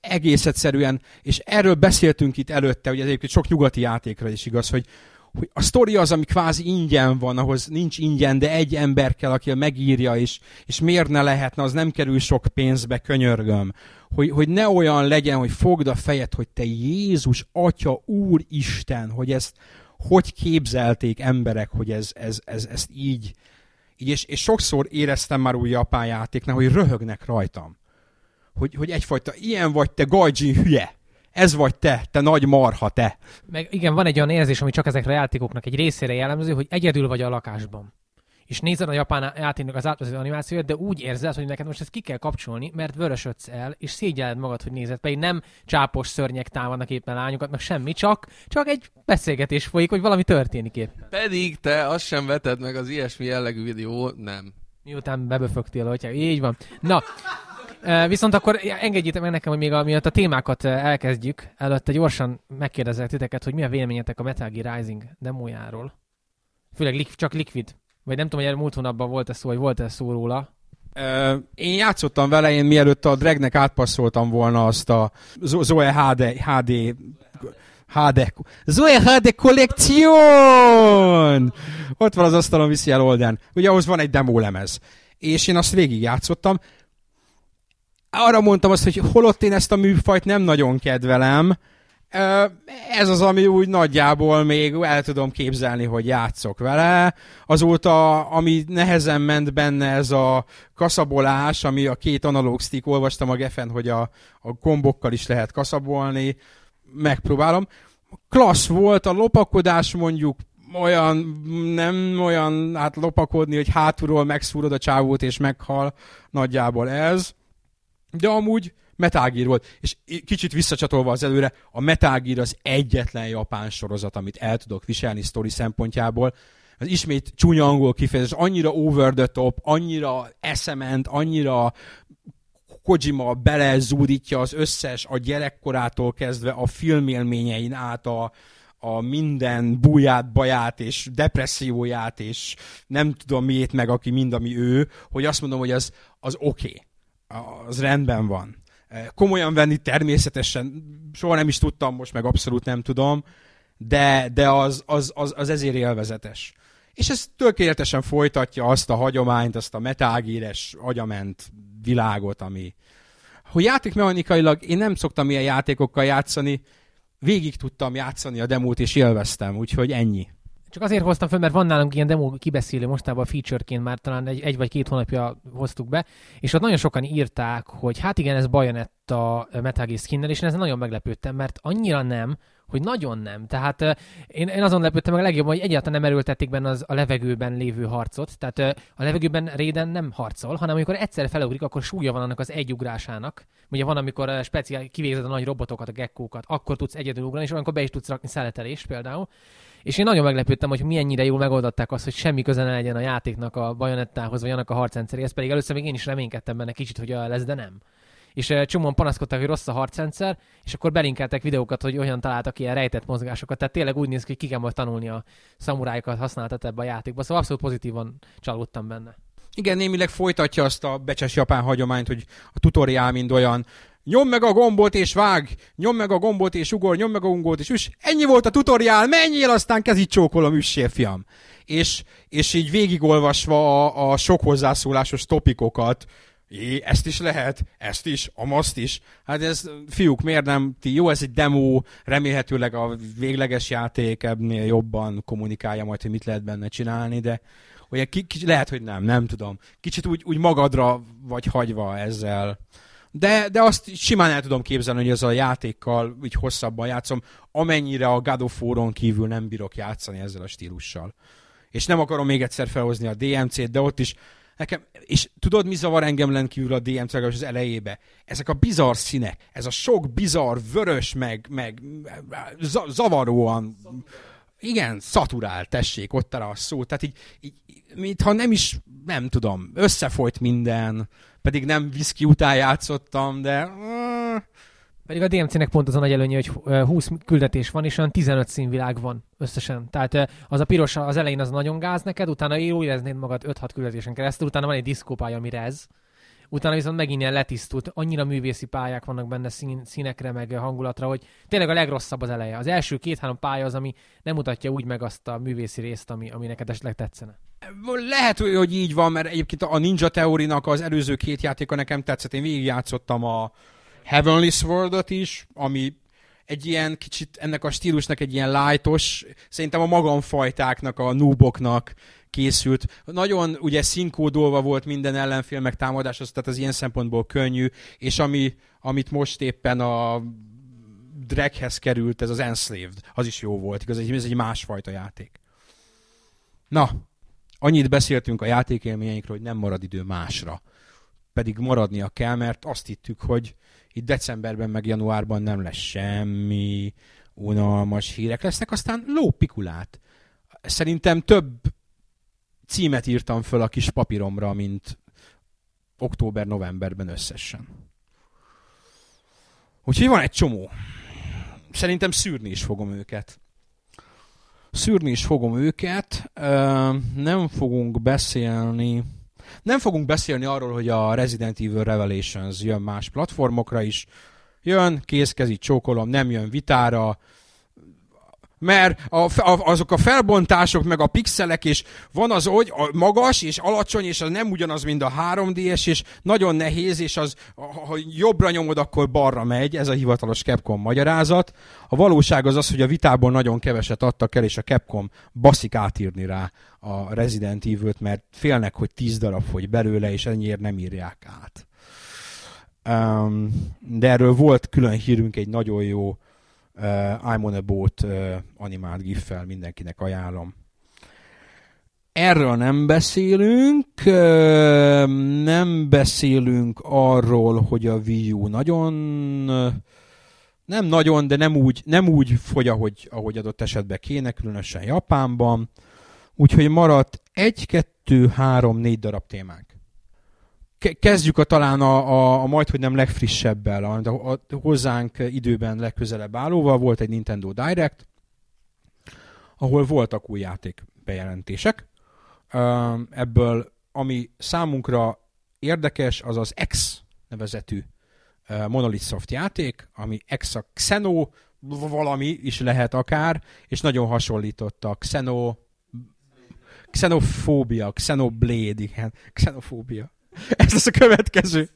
Egész egyszerűen, és erről beszéltünk itt előtte, hogy ez egyébként sok nyugati játékra is igaz, hogy, hogy a sztori az, ami kvázi ingyen van, ahhoz nincs ingyen, de egy ember kell, aki megírja, és, és miért ne lehetne, az nem kerül sok pénzbe, könyörgöm. Hogy, hogy ne olyan legyen, hogy fogd a fejed, hogy te Jézus, Atya, Úr, Isten, hogy ezt hogy képzelték emberek, hogy ez, ez, ez, ezt így, Így és, és sokszor éreztem már új japán játéknál, hogy röhögnek rajtam. Hogy, hogy egyfajta ilyen vagy te gajdzsin hülye. Ez vagy te, te nagy marha, te. Meg igen, van egy olyan érzés, ami csak ezekre a játékoknak egy részére jellemző, hogy egyedül vagy a lakásban. És nézed a japán játéknak az átvezető animációját, de úgy érzed, hogy neked most ezt ki kell kapcsolni, mert vörösödsz el, és szégyelled magad, hogy nézed. Pedig nem csápos szörnyek támadnak éppen lányokat, meg semmi, csak, csak egy beszélgetés folyik, hogy valami történik éppen. Pedig te azt sem veted meg az ilyesmi jellegű videó, nem. Miután beböfögtél, hogyha így van. Na, Viszont akkor engedjétek meg nekem, hogy még amiatt a témákat elkezdjük, előtte gyorsan megkérdezek titeket, hogy mi a véleményetek a Metal Gear Rising demójáról. Főleg csak Liquid. Vagy nem tudom, hogy múlt hónapban volt-e szó, vagy volt-e szó róla. Én játszottam vele, én mielőtt a Dragnek átpasszoltam volna azt a Zo- Zoe HD, HD HD, Zoe HD Collection! Ott van az asztalon viszi el Olden. Ugye ahhoz van egy demo lemez. És én azt végig játszottam. Arra mondtam azt, hogy holott én ezt a műfajt nem nagyon kedvelem, ez az, ami úgy nagyjából még el tudom képzelni, hogy játszok vele. Azóta, ami nehezen ment benne, ez a kaszabolás, ami a két analóg stick, olvastam a gefen, hogy a, a kombokkal is lehet kaszabolni, megpróbálom. Klassz volt, a lopakodás mondjuk olyan, nem olyan hát lopakodni, hogy hátulról megszúrod a csávót és meghal, nagyjából ez. De amúgy Metal volt. És kicsit visszacsatolva az előre, a Metal az egyetlen japán sorozat, amit el tudok viselni sztori szempontjából. Az ismét csúnya angol kifejezés, annyira over the top, annyira eszement, annyira Kojima belezúdítja az összes, a gyerekkorától kezdve a filmélményein át a, a minden búját, baját és depresszióját, és nem tudom miért meg, aki mind, ami ő, hogy azt mondom, hogy az, az oké. Okay. Az rendben van. Komolyan venni természetesen soha nem is tudtam, most meg abszolút nem tudom, de, de az, az, az, az ezért élvezetes. És ez tökéletesen folytatja azt a hagyományt, azt a metágíres, agyament világot, ami... Hogy játékmechanikailag én nem szoktam ilyen játékokkal játszani, végig tudtam játszani a demót, és élveztem, úgyhogy ennyi. Csak azért hoztam fel, mert van nálunk ilyen demo kibeszélő mostában featureként már talán egy, egy vagy két hónapja hoztuk be, és ott nagyon sokan írták, hogy hát igen, ez Bayonetta Metal Gear skinnel, és én ezen nagyon meglepődtem, mert annyira nem, hogy nagyon nem. Tehát uh, én, én azon lepődtem meg a legjobb, hogy egyáltalán nem erőltették benne az, a levegőben lévő harcot. Tehát uh, a levegőben Réden nem harcol, hanem amikor egyszer felugrik, akkor súlya van annak az egy ugrásának. Ugye van, amikor speciál kivégzed a nagy robotokat, a gekkókat, akkor tudsz egyedül ugrani, és olyankor be is tudsz rakni szeletelést például. És én nagyon meglepődtem, hogy milyennyire jól megoldották azt, hogy semmi köze ne legyen a játéknak a bajonettához, vagy annak a harcrendszeréhez, pedig először még én is reménykedtem benne kicsit, hogy olyan lesz, de nem. És uh, csomóan panaszkodtak, hogy rossz a harcrendszer, és akkor belinkeltek videókat, hogy olyan találtak ilyen rejtett mozgásokat. Tehát tényleg úgy néz ki, hogy ki kell majd tanulni a szamurájukat használtat ebbe a játékba. Szóval abszolút pozitívan csalódtam benne. Igen, némileg folytatja azt a becses japán hagyományt, hogy a tutoriál mind olyan, nyom meg a gombot és vág, nyom meg a gombot és ugor, nyom meg a gombot és üss. Ennyi volt a tutoriál, menjél, aztán kezit csókolom, üssél, fiam. És, és így végigolvasva a, a sok hozzászólásos topikokat, É, ezt is lehet, ezt is, amaszt is. Hát ez, fiúk, miért nem ti? Jó, ez egy demo, remélhetőleg a végleges játék ebnél jobban kommunikálja majd, hogy mit lehet benne csinálni, de olyan ki, ki, lehet, hogy nem, nem tudom. Kicsit úgy, úgy magadra vagy hagyva ezzel. De, de azt simán el tudom képzelni, hogy ezzel a játékkal úgy hosszabban játszom, amennyire a God of War-on kívül nem bírok játszani ezzel a stílussal. És nem akarom még egyszer felhozni a DMC-t, de ott is nekem, és tudod, mi zavar engem rendkívül a DMC az elejébe? Ezek a bizarr színek, ez a sok bizarr, vörös, meg, meg zavaróan, igen, szaturál, tessék, ott a szó. Tehát így, így mintha nem is, nem tudom, összefolyt minden, pedig nem viszki után játszottam, de... Pedig a DMC-nek pont az a nagy előnye, hogy 20 küldetés van, és olyan 15 színvilág van összesen. Tehát az a piros az elején az nagyon gáz neked, utána jó éreznéd magad 5-6 küldetésen keresztül, utána van egy diszkópálya, ami rez, utána viszont megint ilyen letisztult, annyira művészi pályák vannak benne szín, színekre, meg hangulatra, hogy tényleg a legrosszabb az eleje. Az első két-három pálya az, ami nem mutatja úgy meg azt a művészi részt, ami, ami neked esetleg tetszene. Lehet, hogy így van, mert egyébként a Ninja Theory-nak az előző két játéka nekem tetszett. Én végigjátszottam a Heavenly Sword-ot is, ami egy ilyen kicsit ennek a stílusnak egy ilyen lightos, szerintem a magamfajtáknak, a nooboknak készült. Nagyon ugye színkódolva volt minden ellenfél meg támadás, tehát az ilyen szempontból könnyű, és ami, amit most éppen a Dreghez került, ez az Enslaved, az is jó volt, igaz, ez egy másfajta játék. Na, annyit beszéltünk a játékélményeinkről, hogy nem marad idő másra. Pedig maradnia kell, mert azt hittük, hogy itt decemberben meg januárban nem lesz semmi, unalmas hírek lesznek, aztán lópikulát. Szerintem több címet írtam föl a kis papíromra, mint október-novemberben összesen. Úgyhogy van egy csomó. Szerintem szűrni is fogom őket. Szűrni is fogom őket. Nem fogunk beszélni nem fogunk beszélni arról, hogy a Resident Evil Revelations jön más platformokra is. Jön, kézkezi csókolom, nem jön vitára, mert a, a, azok a felbontások, meg a pixelek, és van az hogy a magas és alacsony, és az nem ugyanaz, mint a 3D-es, és nagyon nehéz, és az, ha jobbra nyomod, akkor balra megy, ez a hivatalos Capcom magyarázat. A valóság az az, hogy a vitából nagyon keveset adtak el, és a Capcom baszik átírni rá a Resident Evil-t, mert félnek, hogy 10 darab fogy belőle, és ennyiért nem írják át. Um, de erről volt külön hírünk egy nagyon jó uh, I'm on a Boat uh, animált giffel, mindenkinek ajánlom. Erről nem beszélünk, uh, nem beszélünk arról, hogy a Wii U nagyon uh, nem nagyon, de nem úgy, nem úgy fogy, ahogy, ahogy adott esetben kéne, különösen Japánban. Úgyhogy maradt egy, kettő, három, négy darab témánk kezdjük a talán a, a, a majd, hogy nem legfrissebbel, a, a, hozzánk időben legközelebb állóval. Volt egy Nintendo Direct, ahol voltak új játék bejelentések. Ebből, ami számunkra érdekes, az az X nevezetű Monolith Soft játék, ami X a Xeno valami is lehet akár, és nagyon hasonlított a Xeno Xenofóbia, Xenoblade, igen, Xenofóbia (laughs) ez lesz a következő.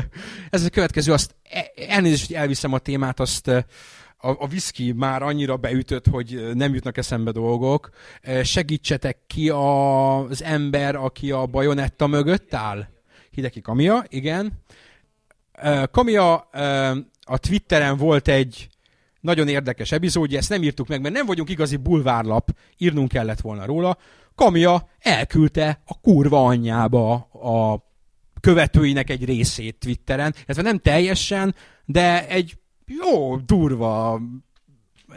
(laughs) ez a következő, azt e, elnézést, hogy elviszem a témát, azt e, a, a whisky már annyira beütött, hogy nem jutnak eszembe dolgok. E, segítsetek ki a, az ember, aki a bajonetta mögött áll. Hideki Kamia, igen. Kamia a Twitteren volt egy nagyon érdekes epizódja, ezt nem írtuk meg, mert nem vagyunk igazi bulvárlap, írnunk kellett volna róla. Kamia elküldte a kurva anyjába a követőinek egy részét Twitteren, Ez nem teljesen, de egy jó, durva,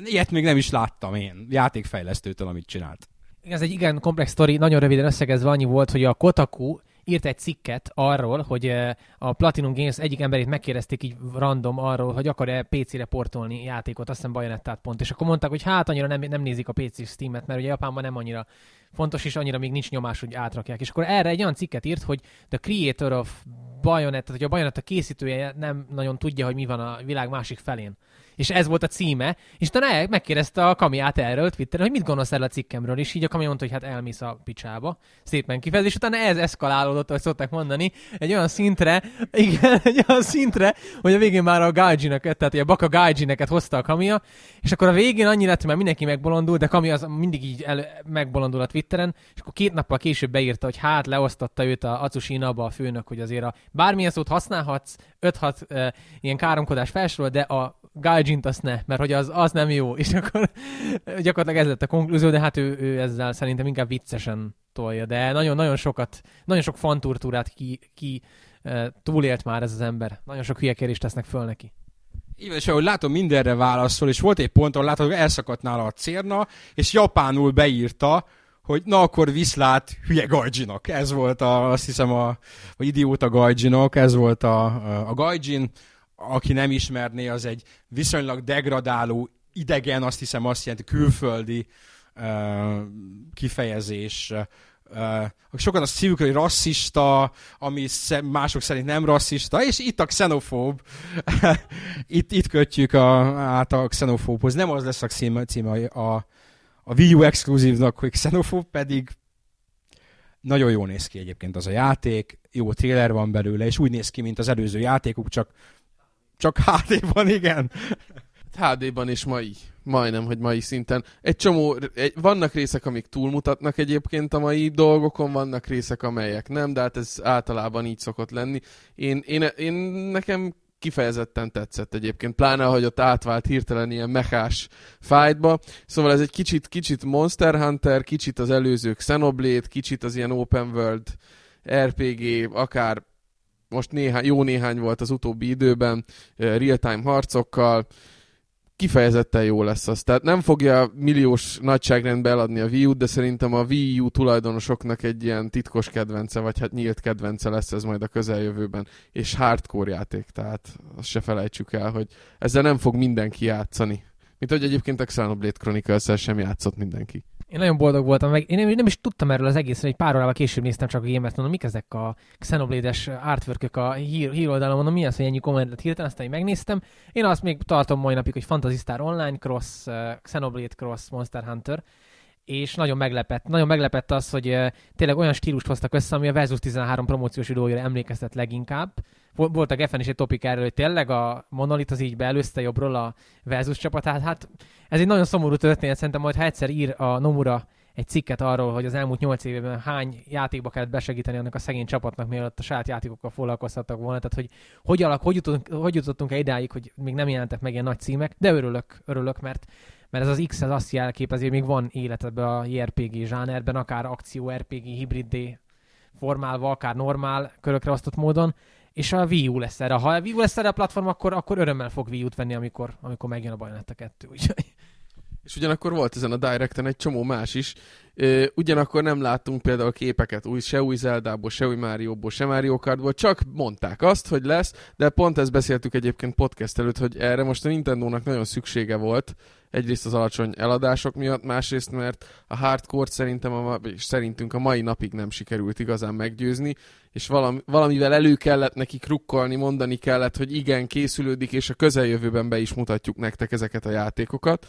ilyet még nem is láttam én, játékfejlesztőtől, amit csinált. Ez egy igen komplex sztori, nagyon röviden összegezve annyi volt, hogy a Kotaku írt egy cikket arról, hogy a Platinum Games egyik emberét megkérdezték így random arról, hogy akar-e PC-re portolni játékot, azt hiszem Bajonettát pont, és akkor mondták, hogy hát annyira nem, nem nézik a PC Steam-et, mert ugye Japánban nem annyira fontos, és annyira még nincs nyomás, hogy átrakják. És akkor erre egy olyan cikket írt, hogy the creator of Bayonetta, tehát hogy a Bayonetta készítője nem nagyon tudja, hogy mi van a világ másik felén és ez volt a címe, és utána megkérdezte a kamiát erről Twitteren, hogy mit gondolsz erről a cikkemről, és így a kami mondta, hogy hát elmész a picsába, szépen kifejezés, és utána ez eszkalálódott, ahogy szokták mondani, egy olyan szintre, (laughs) igen, egy olyan szintre, hogy a végén már a gaijineket, tehát a baka gaijineket hozta a kamia, és akkor a végén annyi lett, már mindenki megbolondult, de kami az mindig így el, megbolondul a Twitteren, és akkor két nappal később beírta, hogy hát leosztotta őt a Atsushinaba a főnök, hogy azért a bármilyen szót használhatsz, 5-6 e, ilyen káromkodás felsorol, de a Gaijint azt ne, mert hogy az, az nem jó. (laughs) És akkor gyakorlatilag ez lett a konklúzió, de hát ő, ő ezzel szerintem inkább viccesen tolja. De nagyon-nagyon sokat, nagyon sok fanturtúrát ki, ki uh, túlélt már ez az ember. Nagyon sok hülye kérdést tesznek föl neki. Igen, és ahogy látom, mindenre válaszol, és volt egy pont, ahol látom, hogy elszakadt nála a cérna, és japánul beírta, hogy na akkor viszlát hülye gajdzsinak. Ez volt a, azt hiszem a, vagy idióta gajdzsinok, ez volt a, a gajdzsin aki nem ismerné, az egy viszonylag degradáló idegen, azt hiszem azt jelenti, külföldi uh, kifejezés. Uh, sokan azt szívjuk, hogy rasszista, ami mások szerint nem rasszista, és itt a xenofób. (laughs) itt, itt kötjük a, át a xenofóbhoz. Nem az lesz a címe, címe a, a Wii U exkluzívnak, hogy xenofób, pedig nagyon jól néz ki egyébként az a játék, jó trailer van belőle, és úgy néz ki, mint az előző játékuk, csak csak HD van, igen. HD-ban és mai. Majdnem, hogy mai szinten. Egy csomó, egy, vannak részek, amik túlmutatnak egyébként a mai dolgokon, vannak részek, amelyek nem, de hát ez általában így szokott lenni. Én, én, én nekem kifejezetten tetszett egyébként, pláne, hogy ott átvált hirtelen ilyen mechás fightba. Szóval ez egy kicsit, kicsit Monster Hunter, kicsit az előző Xenoblade, kicsit az ilyen open world RPG, akár most néhány, jó néhány volt az utóbbi időben, eh, real-time harcokkal, kifejezetten jó lesz az. Tehát nem fogja milliós nagyságrendbe eladni a Wii U, de szerintem a Wii U tulajdonosoknak egy ilyen titkos kedvence, vagy hát nyílt kedvence lesz ez majd a közeljövőben. És hardcore játék, tehát azt se felejtsük el, hogy ezzel nem fog mindenki játszani. Mint hogy egyébként a Xenoblade chronicles sem játszott mindenki. Én nagyon boldog voltam, meg én nem, nem is tudtam erről az egészről, egy pár órával később néztem csak a gémet, mondom, mik ezek a Xenoblade-es artwork a hír, hír oldalon, mondom, mi az, hogy ennyi kommentet hirtelen, aztán én megnéztem. Én azt még tartom mai napig, hogy Fantasy Star Online, Cross, Xenoblade Cross, Monster Hunter, és nagyon meglepett, nagyon meglepett az, hogy tényleg olyan stílust hoztak össze, ami a Versus 13 promóciós időjére emlékeztet leginkább. Volt a Geffen is egy topik erről, hogy tényleg a Monolith az így beelőzte jobbról a Versus csapatát. Hát ez egy nagyon szomorú történet, szerintem majd ha egyszer ír a Nomura egy cikket arról, hogy az elmúlt nyolc évben hány játékba kellett besegíteni annak a szegény csapatnak, mielőtt a saját játékokkal foglalkozhattak volna. Tehát, hogy hogy, alak, hogy, jutottunk, hogy jutottunk el idáig, hogy még nem jelentek meg ilyen nagy címek, de örülök, örülök, mert mert ez az X ez azt jelképezi, hogy még van élet ebbe a JRPG zsánerben, akár akció RPG hibriddé formálva, akár normál körökre osztott módon, és a Wii U lesz erre. Ha a Wii U lesz erre a platform, akkor, akkor örömmel fog Wii U-t venni, amikor, amikor megjön a Bayonetta 2. Úgyhogy... És ugyanakkor volt ezen a Directen egy csomó más is. Ugyanakkor nem láttunk például képeket új, se új Zeldából, se új Márióból, se Mario Kartból, csak mondták azt, hogy lesz, de pont ezt beszéltük egyébként podcast előtt, hogy erre most a Nintendo-nak nagyon szüksége volt, egyrészt az alacsony eladások miatt, másrészt mert a hardcore szerintem a, és szerintünk a mai napig nem sikerült igazán meggyőzni, és valami, valamivel elő kellett neki krukkolni, mondani kellett, hogy igen, készülődik, és a közeljövőben be is mutatjuk nektek ezeket a játékokat.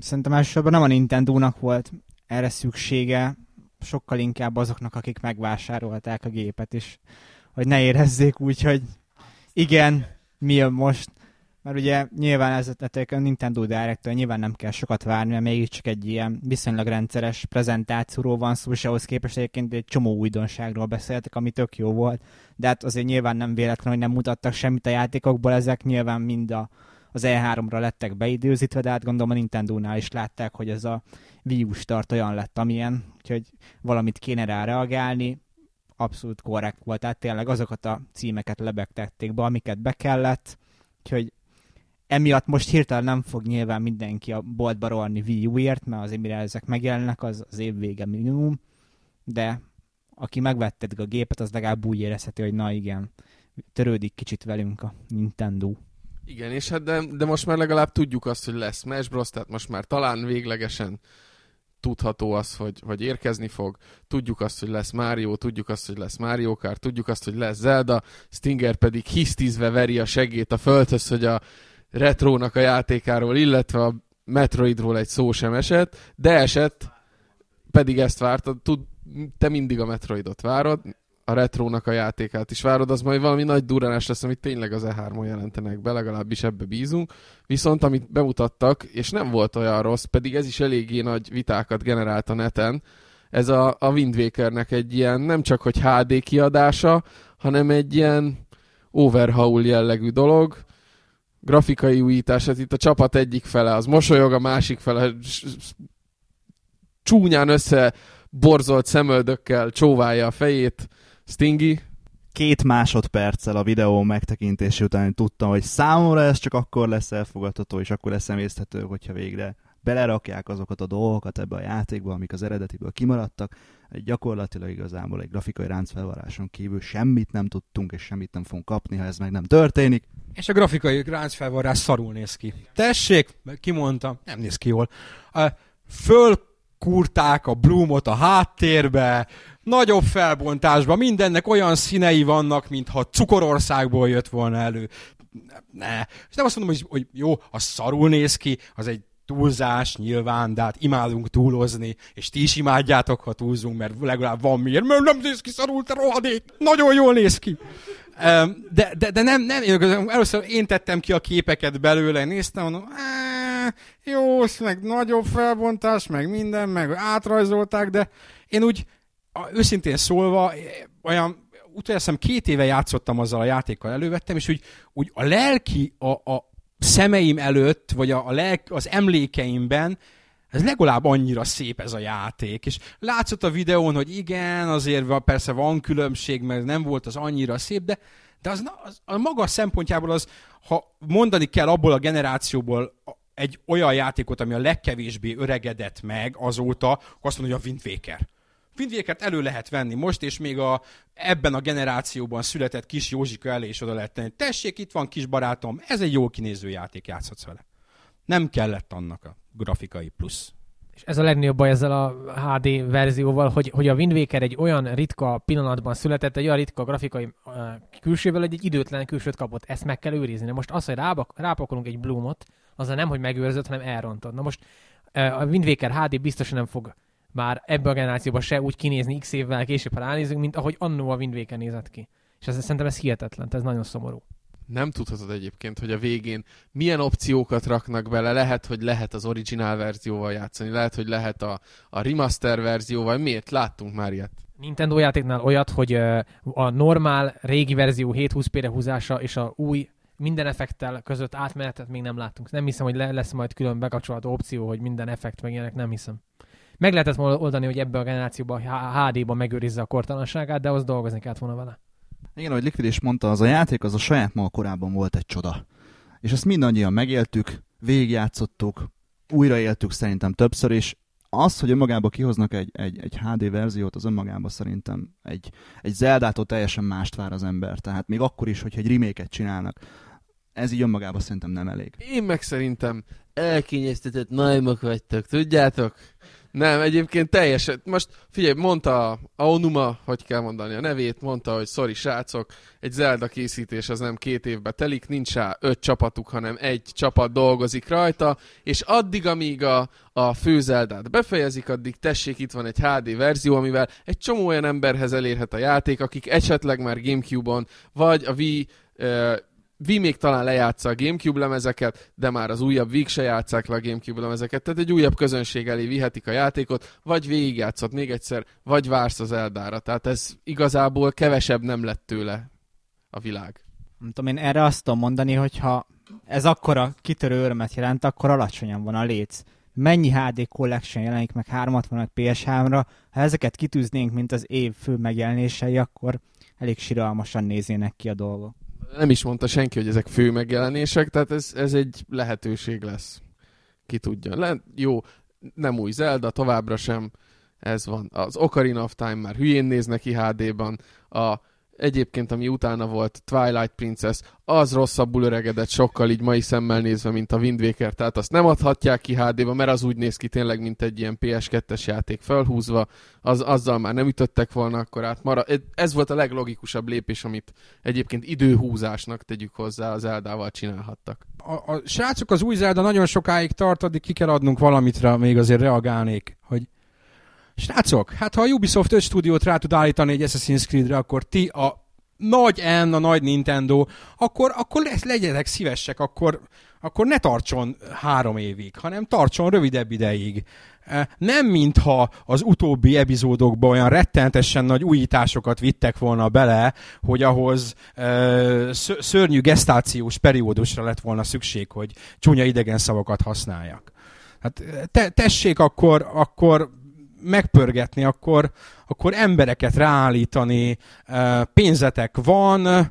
Szerintem elsősorban nem a Nintendo-nak volt erre szüksége, sokkal inkább azoknak, akik megvásárolták a gépet, és hogy ne érezzék úgy, hogy igen, mi jön most. Mert ugye nyilván ez a Nintendo direct nyilván nem kell sokat várni, mert mégiscsak egy ilyen viszonylag rendszeres prezentációról van szó, és ahhoz képest egyébként egy csomó újdonságról beszéltek, ami tök jó volt. De hát azért nyilván nem véletlen, hogy nem mutattak semmit a játékokból, ezek nyilván mind a, az E3-ra lettek beidőzítve, de hát gondolom a Nintendo-nál is látták, hogy ez a Wii U start olyan lett, amilyen, úgyhogy valamit kéne rá reagálni, abszolút korrekt volt, tehát tényleg azokat a címeket lebegtették be, amiket be kellett, úgyhogy emiatt most hirtelen nem fog nyilván mindenki a boltba rohanni Wii U-ért, mert azért mire ezek megjelennek, az az év vége minimum, de aki megvette a gépet, az legalább úgy érezheti, hogy na igen, törődik kicsit velünk a Nintendo. Igen, és hát de, de most már legalább tudjuk azt, hogy lesz Smash Bros, tehát most már talán véglegesen tudható az, hogy, hogy érkezni fog, tudjuk azt, hogy lesz Mario, tudjuk azt, hogy lesz Mario Kart, tudjuk azt, hogy lesz Zelda, Stinger pedig hisztizve veri a segét a földhöz, hogy a retrónak a játékáról, illetve a Metroidról egy szó sem esett, de esett, pedig ezt vártad, tud, te mindig a Metroidot várod, a retrónak a játékát is várod, az majd valami nagy durranás lesz, amit tényleg az E3-on jelentenek be, legalábbis ebbe bízunk. Viszont amit bemutattak, és nem volt olyan rossz, pedig ez is eléggé nagy vitákat generált a neten, ez a, a Wind Wakernek egy ilyen nem csak hogy HD kiadása, hanem egy ilyen overhaul jellegű dolog, grafikai újítás, hát itt a csapat egyik fele az mosolyog, a másik fele csúnyán össze borzolt szemöldökkel csóválja a fejét, Stingy. Két másodperccel a videó megtekintési után tudtam, hogy számomra ez csak akkor lesz elfogadható, és akkor lesz emészthető, hogyha végre belerakják azokat a dolgokat ebbe a játékba, amik az eredetiből kimaradtak. Gyakorlatilag igazából egy grafikai ráncfelvaráson kívül semmit nem tudtunk, és semmit nem fogunk kapni, ha ez meg nem történik. És a grafikai ráncfelvarrás szarul néz ki. Tessék, kimondta, nem néz ki jól. Fölkurták a Bloomot a háttérbe, nagyobb felbontásban, mindennek olyan színei vannak, mintha Cukorországból jött volna elő. Ne. És nem azt mondom, hogy, hogy jó, a szarul néz ki, az egy túlzás nyilván, de hát imádunk túlozni, és ti is imádjátok, ha túlzunk, mert legalább van miért, mert nem néz ki szarul, te rohadék, nagyon jól néz ki. De, de, de nem, nem, először én tettem ki a képeket belőle, néztem, mondom, "Á, jó, meg nagyobb felbontás, meg minden, meg átrajzolták, de én úgy, a- őszintén szólva, eh, olyan, utoljára két éve játszottam azzal a játékkal, elővettem, és úgy, úgy a lelki, a, a szemeim előtt, vagy a, a lelk, az emlékeimben ez legalább annyira szép ez a játék, és látszott a videón, hogy igen, azért persze van különbség, mert nem volt az annyira szép, de, de az, az, a maga szempontjából az, ha mondani kell abból a generációból egy olyan játékot, ami a legkevésbé öregedett meg azóta, akkor azt mondja, hogy a Wind Waker. Wind Waker-t elő lehet venni most, és még a, ebben a generációban született kis Józsika elé is oda lehet tenni. Tessék, itt van kis barátom, ez egy jó kinéző játék, játszhatsz vele. Nem kellett annak a grafikai plusz. És ez a legnagyobb baj ezzel a HD verzióval, hogy, hogy a Wind Waker egy olyan ritka pillanatban született, egy olyan ritka grafikai uh, külsővel, hogy egy időtlen külsőt kapott. Ezt meg kell őrizni. Na most az, hogy rábak, rápakolunk egy Bloomot, azzal nem, hogy megőrzött, hanem elrontod. Na most uh, a Wind Waker HD biztosan nem fog már ebbe a generációban se úgy kinézni x évvel később, ha ránézünk, mint ahogy annó a Wind Waker nézett ki. És ez, szerintem ez hihetetlen, ez nagyon szomorú. Nem tudhatod egyébként, hogy a végén milyen opciókat raknak bele. Lehet, hogy lehet az originál verzióval játszani, lehet, hogy lehet a, a remaster verzióval. Miért? Láttunk már ilyet. Nintendo játéknál olyat, hogy a normál régi verzió 720p-re húzása és a új minden effekttel között átmenetet még nem láttunk. Nem hiszem, hogy le- lesz majd külön bekapcsolható opció, hogy minden effekt meg ilyenek, nem hiszem. Meg lehetett volna oldani, hogy ebbe a generációban HD-ban megőrizze a kortalanságát, de az dolgozni kellett volna vele. Igen, ahogy Liquid is mondta, az a játék az a saját maga korában volt egy csoda. És ezt mindannyian megéltük, végigjátszottuk, újraéltük szerintem többször, és az, hogy önmagába kihoznak egy, egy, egy HD verziót, az önmagában szerintem egy, egy Zeldától teljesen mást vár az ember. Tehát még akkor is, hogyha egy remake csinálnak, ez így önmagában szerintem nem elég. Én meg szerintem elkényeztetett najmok vagytok, tudjátok? Nem, egyébként teljesen. Most figyelj, mondta a Aonuma, hogy kell mondani a nevét, mondta, hogy sorry srácok, egy Zelda készítés az nem két évbe telik, nincs rá öt csapatuk, hanem egy csapat dolgozik rajta, és addig, amíg a, a fő Zeldát befejezik, addig tessék, itt van egy HD verzió, amivel egy csomó olyan emberhez elérhet a játék, akik esetleg már Gamecube-on, vagy a Wii Wii még talán lejátsza a Gamecube lemezeket, de már az újabb Wii se játszák le a Gamecube lemezeket, tehát egy újabb közönség elé vihetik a játékot, vagy végigjátszott még egyszer, vagy vársz az Eldára. Tehát ez igazából kevesebb nem lett tőle a világ. Nem tudom, én erre azt tudom mondani, hogy ha ez akkora kitörő örömet jelent, akkor alacsonyan van a léc. Mennyi HD Collection jelenik meg 360 PS3-ra, ha ezeket kitűznénk, mint az év fő megjelenései, akkor elég siralmasan néznének ki a dolgok. Nem is mondta senki, hogy ezek fő megjelenések, tehát ez, ez egy lehetőség lesz. Ki tudja. Le, jó, nem új Zelda, továbbra sem ez van. Az Ocarina of Time már hülyén néz neki HD-ban. A, egyébként, ami utána volt, Twilight Princess, az rosszabbul öregedett sokkal így mai szemmel nézve, mint a Wind Waker, tehát azt nem adhatják ki HD-ba, mert az úgy néz ki tényleg, mint egy ilyen PS2-es játék felhúzva, az, azzal már nem ütöttek volna akkor át. Mara, ez volt a leglogikusabb lépés, amit egyébként időhúzásnak tegyük hozzá, az Eldával csinálhattak. A, a srácok, az új Zelda nagyon sokáig tart, addig ki kell adnunk valamitre, még azért reagálnék, hogy Srácok, hát ha a Ubisoft 5 stúdiót rá tud állítani egy Assassin's Creed-re, akkor ti a nagy N, a nagy Nintendo, akkor, akkor lesz, legyetek szívesek, akkor, akkor ne tartson három évig, hanem tartson rövidebb ideig. E, Nem mintha az utóbbi epizódokban olyan rettenetesen nagy újításokat vittek volna bele, hogy ahhoz e, szö- szörnyű gestációs periódusra lett volna szükség, hogy csúnya idegen szavakat használjak. Hát te, tessék akkor, akkor megpörgetni, akkor, akkor embereket ráállítani, pénzetek van,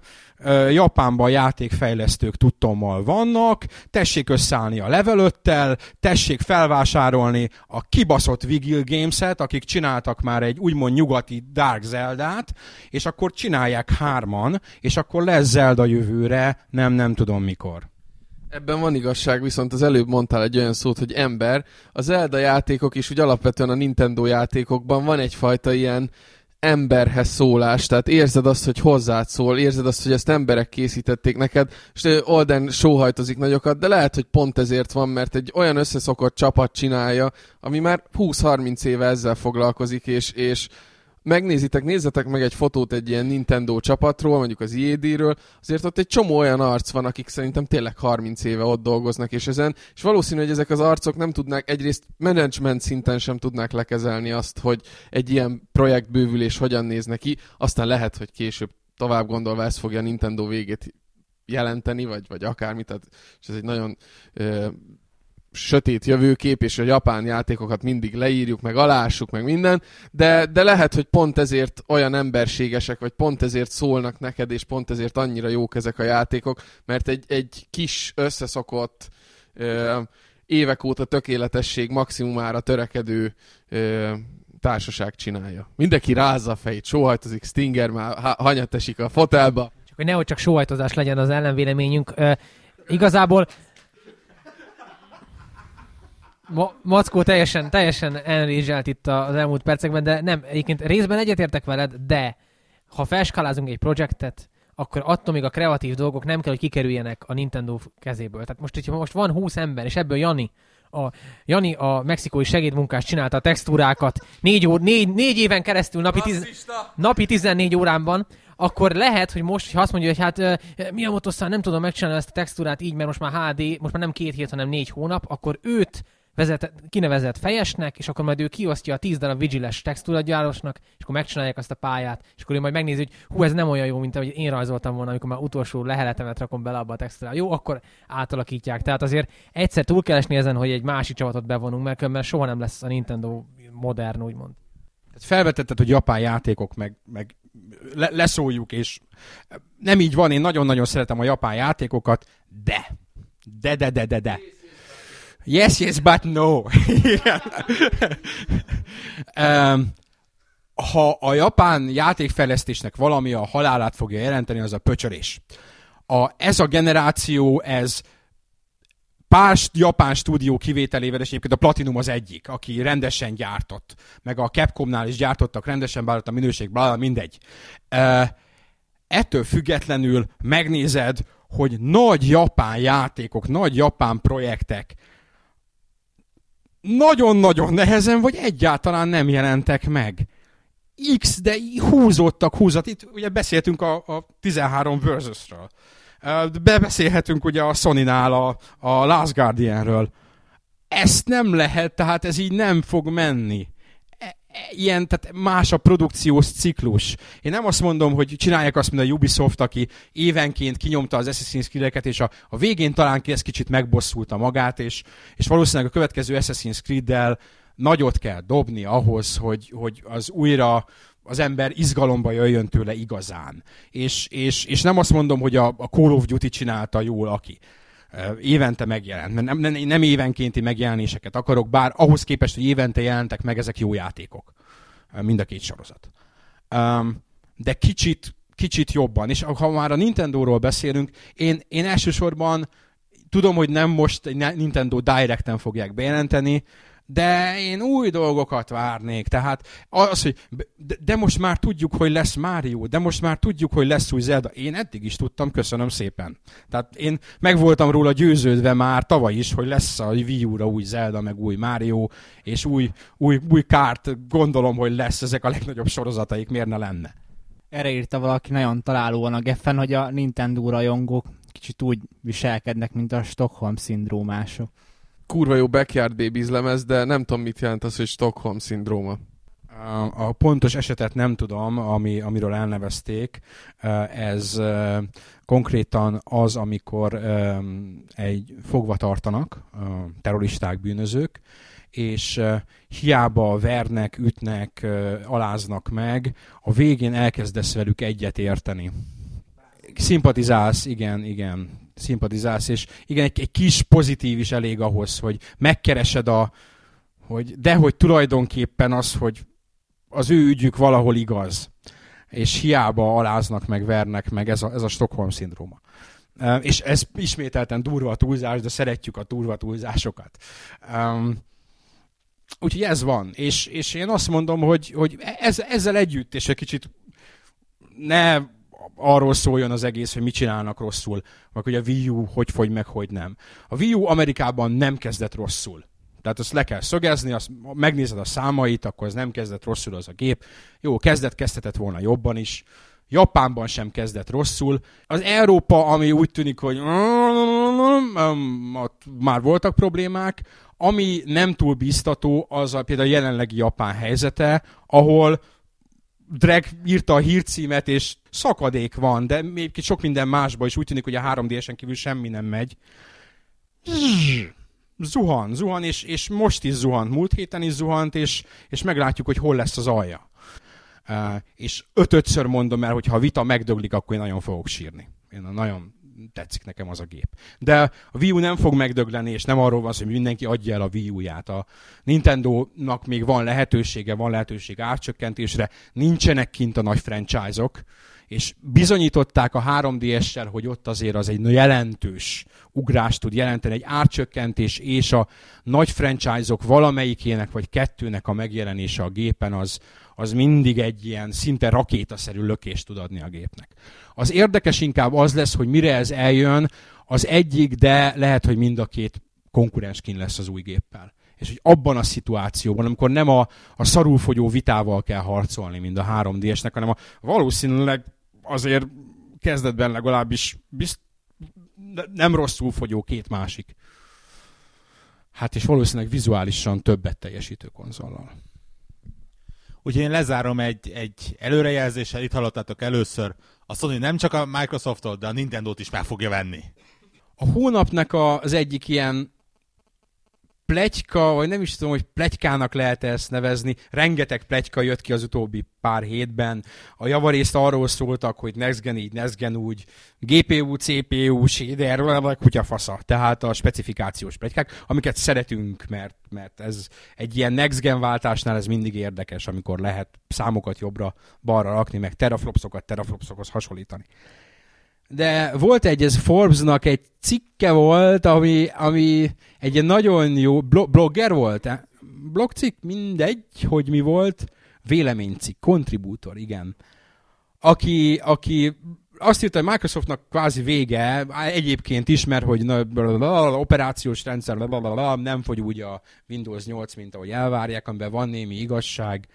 Japánban játékfejlesztők tudtommal vannak, tessék összeállni a level 5-tel, tessék felvásárolni a kibaszott Vigil Games-et, akik csináltak már egy úgymond nyugati Dark Zeldát, és akkor csinálják hárman, és akkor lesz Zelda jövőre, nem, nem tudom mikor. Ebben van igazság, viszont az előbb mondtál egy olyan szót, hogy ember. Az Zelda játékok is úgy alapvetően a Nintendo játékokban van egyfajta ilyen emberhez szólás, tehát érzed azt, hogy hozzád szól, érzed azt, hogy ezt emberek készítették neked, és Olden sóhajtozik nagyokat, de lehet, hogy pont ezért van, mert egy olyan összeszokott csapat csinálja, ami már 20-30 éve ezzel foglalkozik, és, és megnézitek, nézzetek meg egy fotót egy ilyen Nintendo csapatról, mondjuk az IED-ről, azért ott egy csomó olyan arc van, akik szerintem tényleg 30 éve ott dolgoznak, és ezen, és valószínű, hogy ezek az arcok nem tudnák, egyrészt management szinten sem tudnák lekezelni azt, hogy egy ilyen projektbővülés hogyan néz neki, aztán lehet, hogy később tovább gondolva ez fogja a Nintendo végét jelenteni, vagy, vagy akármit, tehát, és ez egy nagyon ö, sötét jövőkép, és a japán játékokat mindig leírjuk, meg alássuk, meg minden, de, de lehet, hogy pont ezért olyan emberségesek, vagy pont ezért szólnak neked, és pont ezért annyira jók ezek a játékok, mert egy, egy kis összeszokott ö, évek óta tökéletesség maximumára törekedő ö, társaság csinálja. Mindenki rázza a fejét, sóhajtozik, Stinger már ha- hanyat esik a fotelba. Csak hogy nehogy csak sóhajtozás legyen az ellenvéleményünk. Ö, igazából Ma- Mackó teljesen, teljesen enragelt itt az elmúlt percekben, de nem, egyébként részben egyetértek veled, de ha felskálázunk egy projektet, akkor attól még a kreatív dolgok nem kell, hogy kikerüljenek a Nintendo kezéből. Tehát most, hogyha most van 20 ember, és ebből Jani, a, Jani a mexikói segédmunkás csinálta a textúrákat négy, ó, négy, négy éven keresztül napi, tiz, napi 14 órában, akkor lehet, hogy most, ha azt mondja, hogy hát uh, Miyamoto-san nem tudom megcsinálni ezt a textúrát így, mert most már HD, most már nem két hét, hanem négy hónap, akkor őt vezet, kinevezett fejesnek, és akkor majd ő kiosztja a 10 darab vigiles textúragyárosnak, és akkor megcsinálják azt a pályát, és akkor ő majd megnézi, hogy hú, ez nem olyan jó, mint ahogy én rajzoltam volna, amikor már utolsó leheletemet rakom bele abba a textúrába. Jó, akkor átalakítják. Tehát azért egyszer túl kell esni ezen, hogy egy másik csapatot bevonunk, mert különben soha nem lesz a Nintendo modern, úgymond. Tehát felvetetted, hogy japán játékok, meg, meg le, leszóljuk, és nem így van, én nagyon-nagyon szeretem a japán játékokat, de, de, de, de, de, de. Yes, yes, but no. (laughs) Um, ha a japán játékfejlesztésnek valami a halálát fogja jelenteni, az a pöcsörés. A, ez a generáció, ez pár japán stúdió kivételével, és egyébként a Platinum az egyik, aki rendesen gyártott, meg a Capcomnál is gyártottak rendesen, bár a minőség, bla, mindegy. Uh, ettől függetlenül megnézed, hogy nagy japán játékok, nagy japán projektek nagyon-nagyon nehezen, vagy egyáltalán nem jelentek meg. X, de húzódtak, húzat. Itt ugye beszéltünk a, a 13 versus-ről. Bebeszélhetünk ugye a Sony-nál a, a Last Guardian-ről. Ezt nem lehet, tehát ez így nem fog menni. Ilyen, tehát más a produkciós ciklus. Én nem azt mondom, hogy csinálják azt, mint a Ubisoft, aki évenként kinyomta az Assassin's Creed-eket, és a, a végén talán ki ez kicsit megbosszulta magát, és, és valószínűleg a következő Assassin's Creed-del nagyot kell dobni ahhoz, hogy, hogy az újra az ember izgalomba jöjjön tőle igazán. És, és, és nem azt mondom, hogy a, a Call of Duty csinálta jól, aki évente megjelent. Mert nem, nem, nem évenkénti megjelenéseket akarok, bár ahhoz képest, hogy évente jelentek meg, ezek jó játékok. Mind a két sorozat. De kicsit, kicsit jobban. És ha már a Nintendo-ról beszélünk, én, én elsősorban tudom, hogy nem most Nintendo Direct-en fogják bejelenteni, de én új dolgokat várnék. Tehát az, hogy de, de most már tudjuk, hogy lesz Mario, de most már tudjuk, hogy lesz új Zelda. Én eddig is tudtam, köszönöm szépen. Tehát én meg voltam róla győződve már tavaly is, hogy lesz a Wii U-ra új Zelda, meg új Mario, és új, új, új kárt gondolom, hogy lesz ezek a legnagyobb sorozataik, miért ne lenne. Erre írta valaki nagyon találóan a Geffen, hogy a Nintendo rajongók kicsit úgy viselkednek, mint a Stockholm szindrómások kurva jó Backyard Babies lemez, de nem tudom, mit jelent az, hogy Stockholm szindróma. A pontos esetet nem tudom, ami, amiről elnevezték. Ez konkrétan az, amikor egy fogva tartanak terroristák, bűnözők, és hiába vernek, ütnek, aláznak meg, a végén elkezdesz velük egyet érteni. Szimpatizálsz, igen, igen szimpatizálsz, és igen, egy, egy kis pozitív is elég ahhoz, hogy megkeresed a, hogy de hogy tulajdonképpen az, hogy az ő ügyük valahol igaz, és hiába aláznak meg, vernek meg, ez a, ez a Stockholm szindróma. És ez ismételten durva a túlzás, de szeretjük a durva túlzásokat. Úgyhogy ez van. És, és én azt mondom, hogy, hogy ez, ezzel együtt, és egy kicsit ne arról szóljon az egész, hogy mit csinálnak rosszul, vagy hogy a Wii U hogy fogy meg, hogy nem. A Wii U Amerikában nem kezdett rosszul. Tehát azt le kell szögezni, azt megnézed a számait, akkor ez nem kezdett rosszul az a gép. Jó, kezdett, kezdhetett volna jobban is. Japánban sem kezdett rosszul. Az Európa, ami úgy tűnik, hogy ott már voltak problémák, ami nem túl biztató, az a, például a jelenlegi japán helyzete, ahol Drag írta a hírcímet, és szakadék van, de még sok minden másban is úgy tűnik, hogy a 3D-esen kívül semmi nem megy. Zuhan, zuhan, és, és most is zuhant, múlt héten is zuhant, és, és meglátjuk, hogy hol lesz az alja. Uh, és ötötször mondom el, hogy ha a vita megdöglik, akkor én nagyon fogok sírni. Én nagyon tetszik nekem az a gép. De a Wii U nem fog megdögleni, és nem arról van szó, hogy mindenki adja el a Wii U-ját. A Nintendo-nak még van lehetősége, van lehetőség árcsökkentésre, nincsenek kint a nagy franchise-ok, és bizonyították a 3DS-sel, hogy ott azért az egy jelentős ugrást tud jelenteni, egy árcsökkentés és a nagy franchise-ok valamelyikének vagy kettőnek a megjelenése a gépen az, az mindig egy ilyen szinte rakétaszerű lökést tud adni a gépnek. Az érdekes inkább az lesz, hogy mire ez eljön, az egyik, de lehet, hogy mind a két konkurensként lesz az új géppel. És hogy abban a szituációban, amikor nem a, a szarulfogyó vitával kell harcolni, mint a 3D-esnek, hanem a valószínűleg azért kezdetben legalábbis bizt, nem rosszul fogyó két másik. Hát és valószínűleg vizuálisan többet teljesítő konzollal. Úgyhogy én lezárom egy, egy előrejelzéssel, itt hallottátok először, a Sony nem csak a Microsoftot, de a Nintendo-t is meg fogja venni. A hónapnak az egyik ilyen plegyka, vagy nem is tudom, hogy plegykának lehet ezt nevezni, rengeteg plegyka jött ki az utóbbi pár hétben. A javarészt arról szóltak, hogy Next Gen így, Next úgy, GPU, CPU, shader, kutyafasza. Tehát a specifikációs plegykák, amiket szeretünk, mert, mert ez egy ilyen Next Gen váltásnál ez mindig érdekes, amikor lehet számokat jobbra-balra rakni, meg teraflopsokat teraflopsokhoz hasonlítani de volt egy, ez Forbesnak egy cikke volt, ami, ami egy nagyon jó blogger volt, eh? blogcikk, mindegy, hogy mi volt, véleménycikk, kontribútor, igen. Aki, aki azt írta, hogy Microsoftnak kvázi vége, egyébként is, mert hogy na, operációs rendszer nem fogy úgy a Windows 8, mint ahogy elvárják, amiben van némi igazság,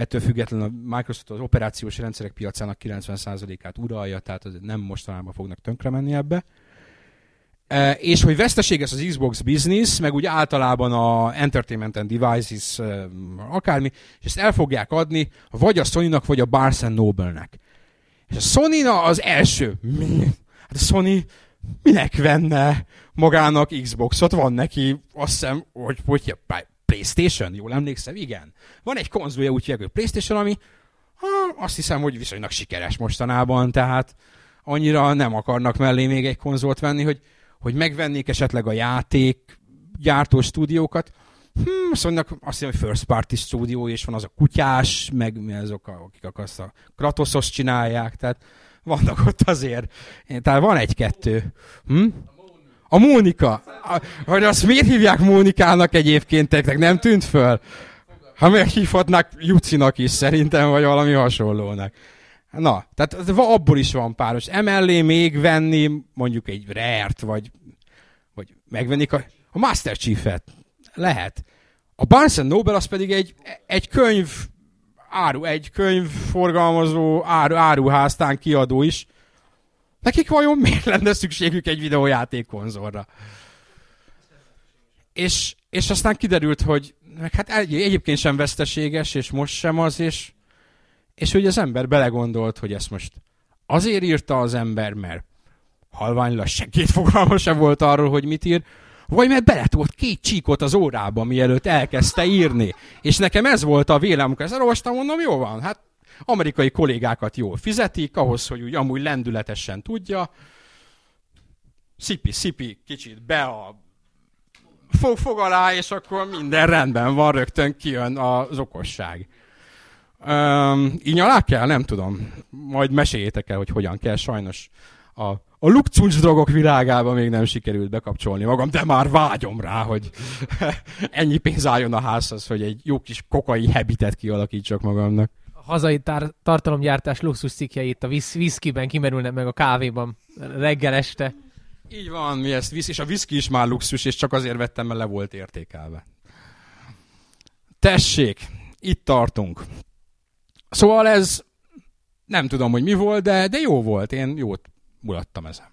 Ettől függetlenül a Microsoft az operációs rendszerek piacának 90%-át uralja, tehát nem mostanában fognak tönkre menni ebbe. E, és hogy veszteséges az Xbox business, meg úgy általában a Entertainment and Devices e, akármi, és ezt el fogják adni vagy a Sony-nak, vagy a Barnes Noble-nek. És a sony az első. Hát a Sony minek venne magának Xboxot? Van neki, azt hiszem, hogy, hogy PlayStation, jól emlékszem, igen. Van egy konzolja, úgy hogy PlayStation, ami ha, azt hiszem, hogy viszonylag sikeres mostanában, tehát annyira nem akarnak mellé még egy konzolt venni, hogy, hogy megvennék esetleg a játék gyártó stúdiókat. Hmm, azt mondnak, azt hiszem, hogy first party stúdió, és van az a kutyás, meg mi azok, akik azt a Kratosos csinálják, tehát vannak ott azért. Tehát van egy-kettő. Hm? A Mónika. A, hogy azt miért hívják Mónikának egyébként, teknek nem tűnt föl? Ha meghívhatnák Jucinak is szerintem, vagy valami hasonlónak. Na, tehát abból is van páros. Emellé még venni mondjuk egy Rare-t, vagy, vagy megvennék a, a Master Chief-et. Lehet. A Barnes Noble az pedig egy, egy könyv, áru, egy könyv forgalmazó, áru, áruháztán kiadó is, Nekik vajon miért lenne szükségük egy videójáték konzolra? És, és aztán kiderült, hogy meg hát egy, egyébként sem veszteséges, és most sem az, és, és hogy az ember belegondolt, hogy ezt most azért írta az ember, mert halvány lassenkét fogalma sem volt arról, hogy mit ír, vagy mert beletolt két csíkot az órába, mielőtt elkezdte írni. És nekem ez volt a vélem, amikor ezt elolvastam, mondom, jó van, hát amerikai kollégákat jól fizetik, ahhoz, hogy úgy amúgy lendületesen tudja. Szipi-szipi kicsit be a fog, fog alá, és akkor minden rendben van, rögtön kijön az okosság. Um, így alá kell? Nem tudom. Majd meséljétek el, hogy hogyan kell. Sajnos a, a lukcuncs drogok világába még nem sikerült bekapcsolni magam, de már vágyom rá, hogy (laughs) ennyi pénz álljon a házhoz, hogy egy jó kis kokai habitet kialakítsak magamnak hazai tar- tartalomgyártás luxus cikkjeit a visz- viszkiben kimerülnek meg a kávéban reggel este. Így van, mi ezt visz, és a viszki is már luxus, és csak azért vettem, mert le volt értékelve. Tessék, itt tartunk. Szóval ez nem tudom, hogy mi volt, de, de jó volt. Én jót mulattam ezen.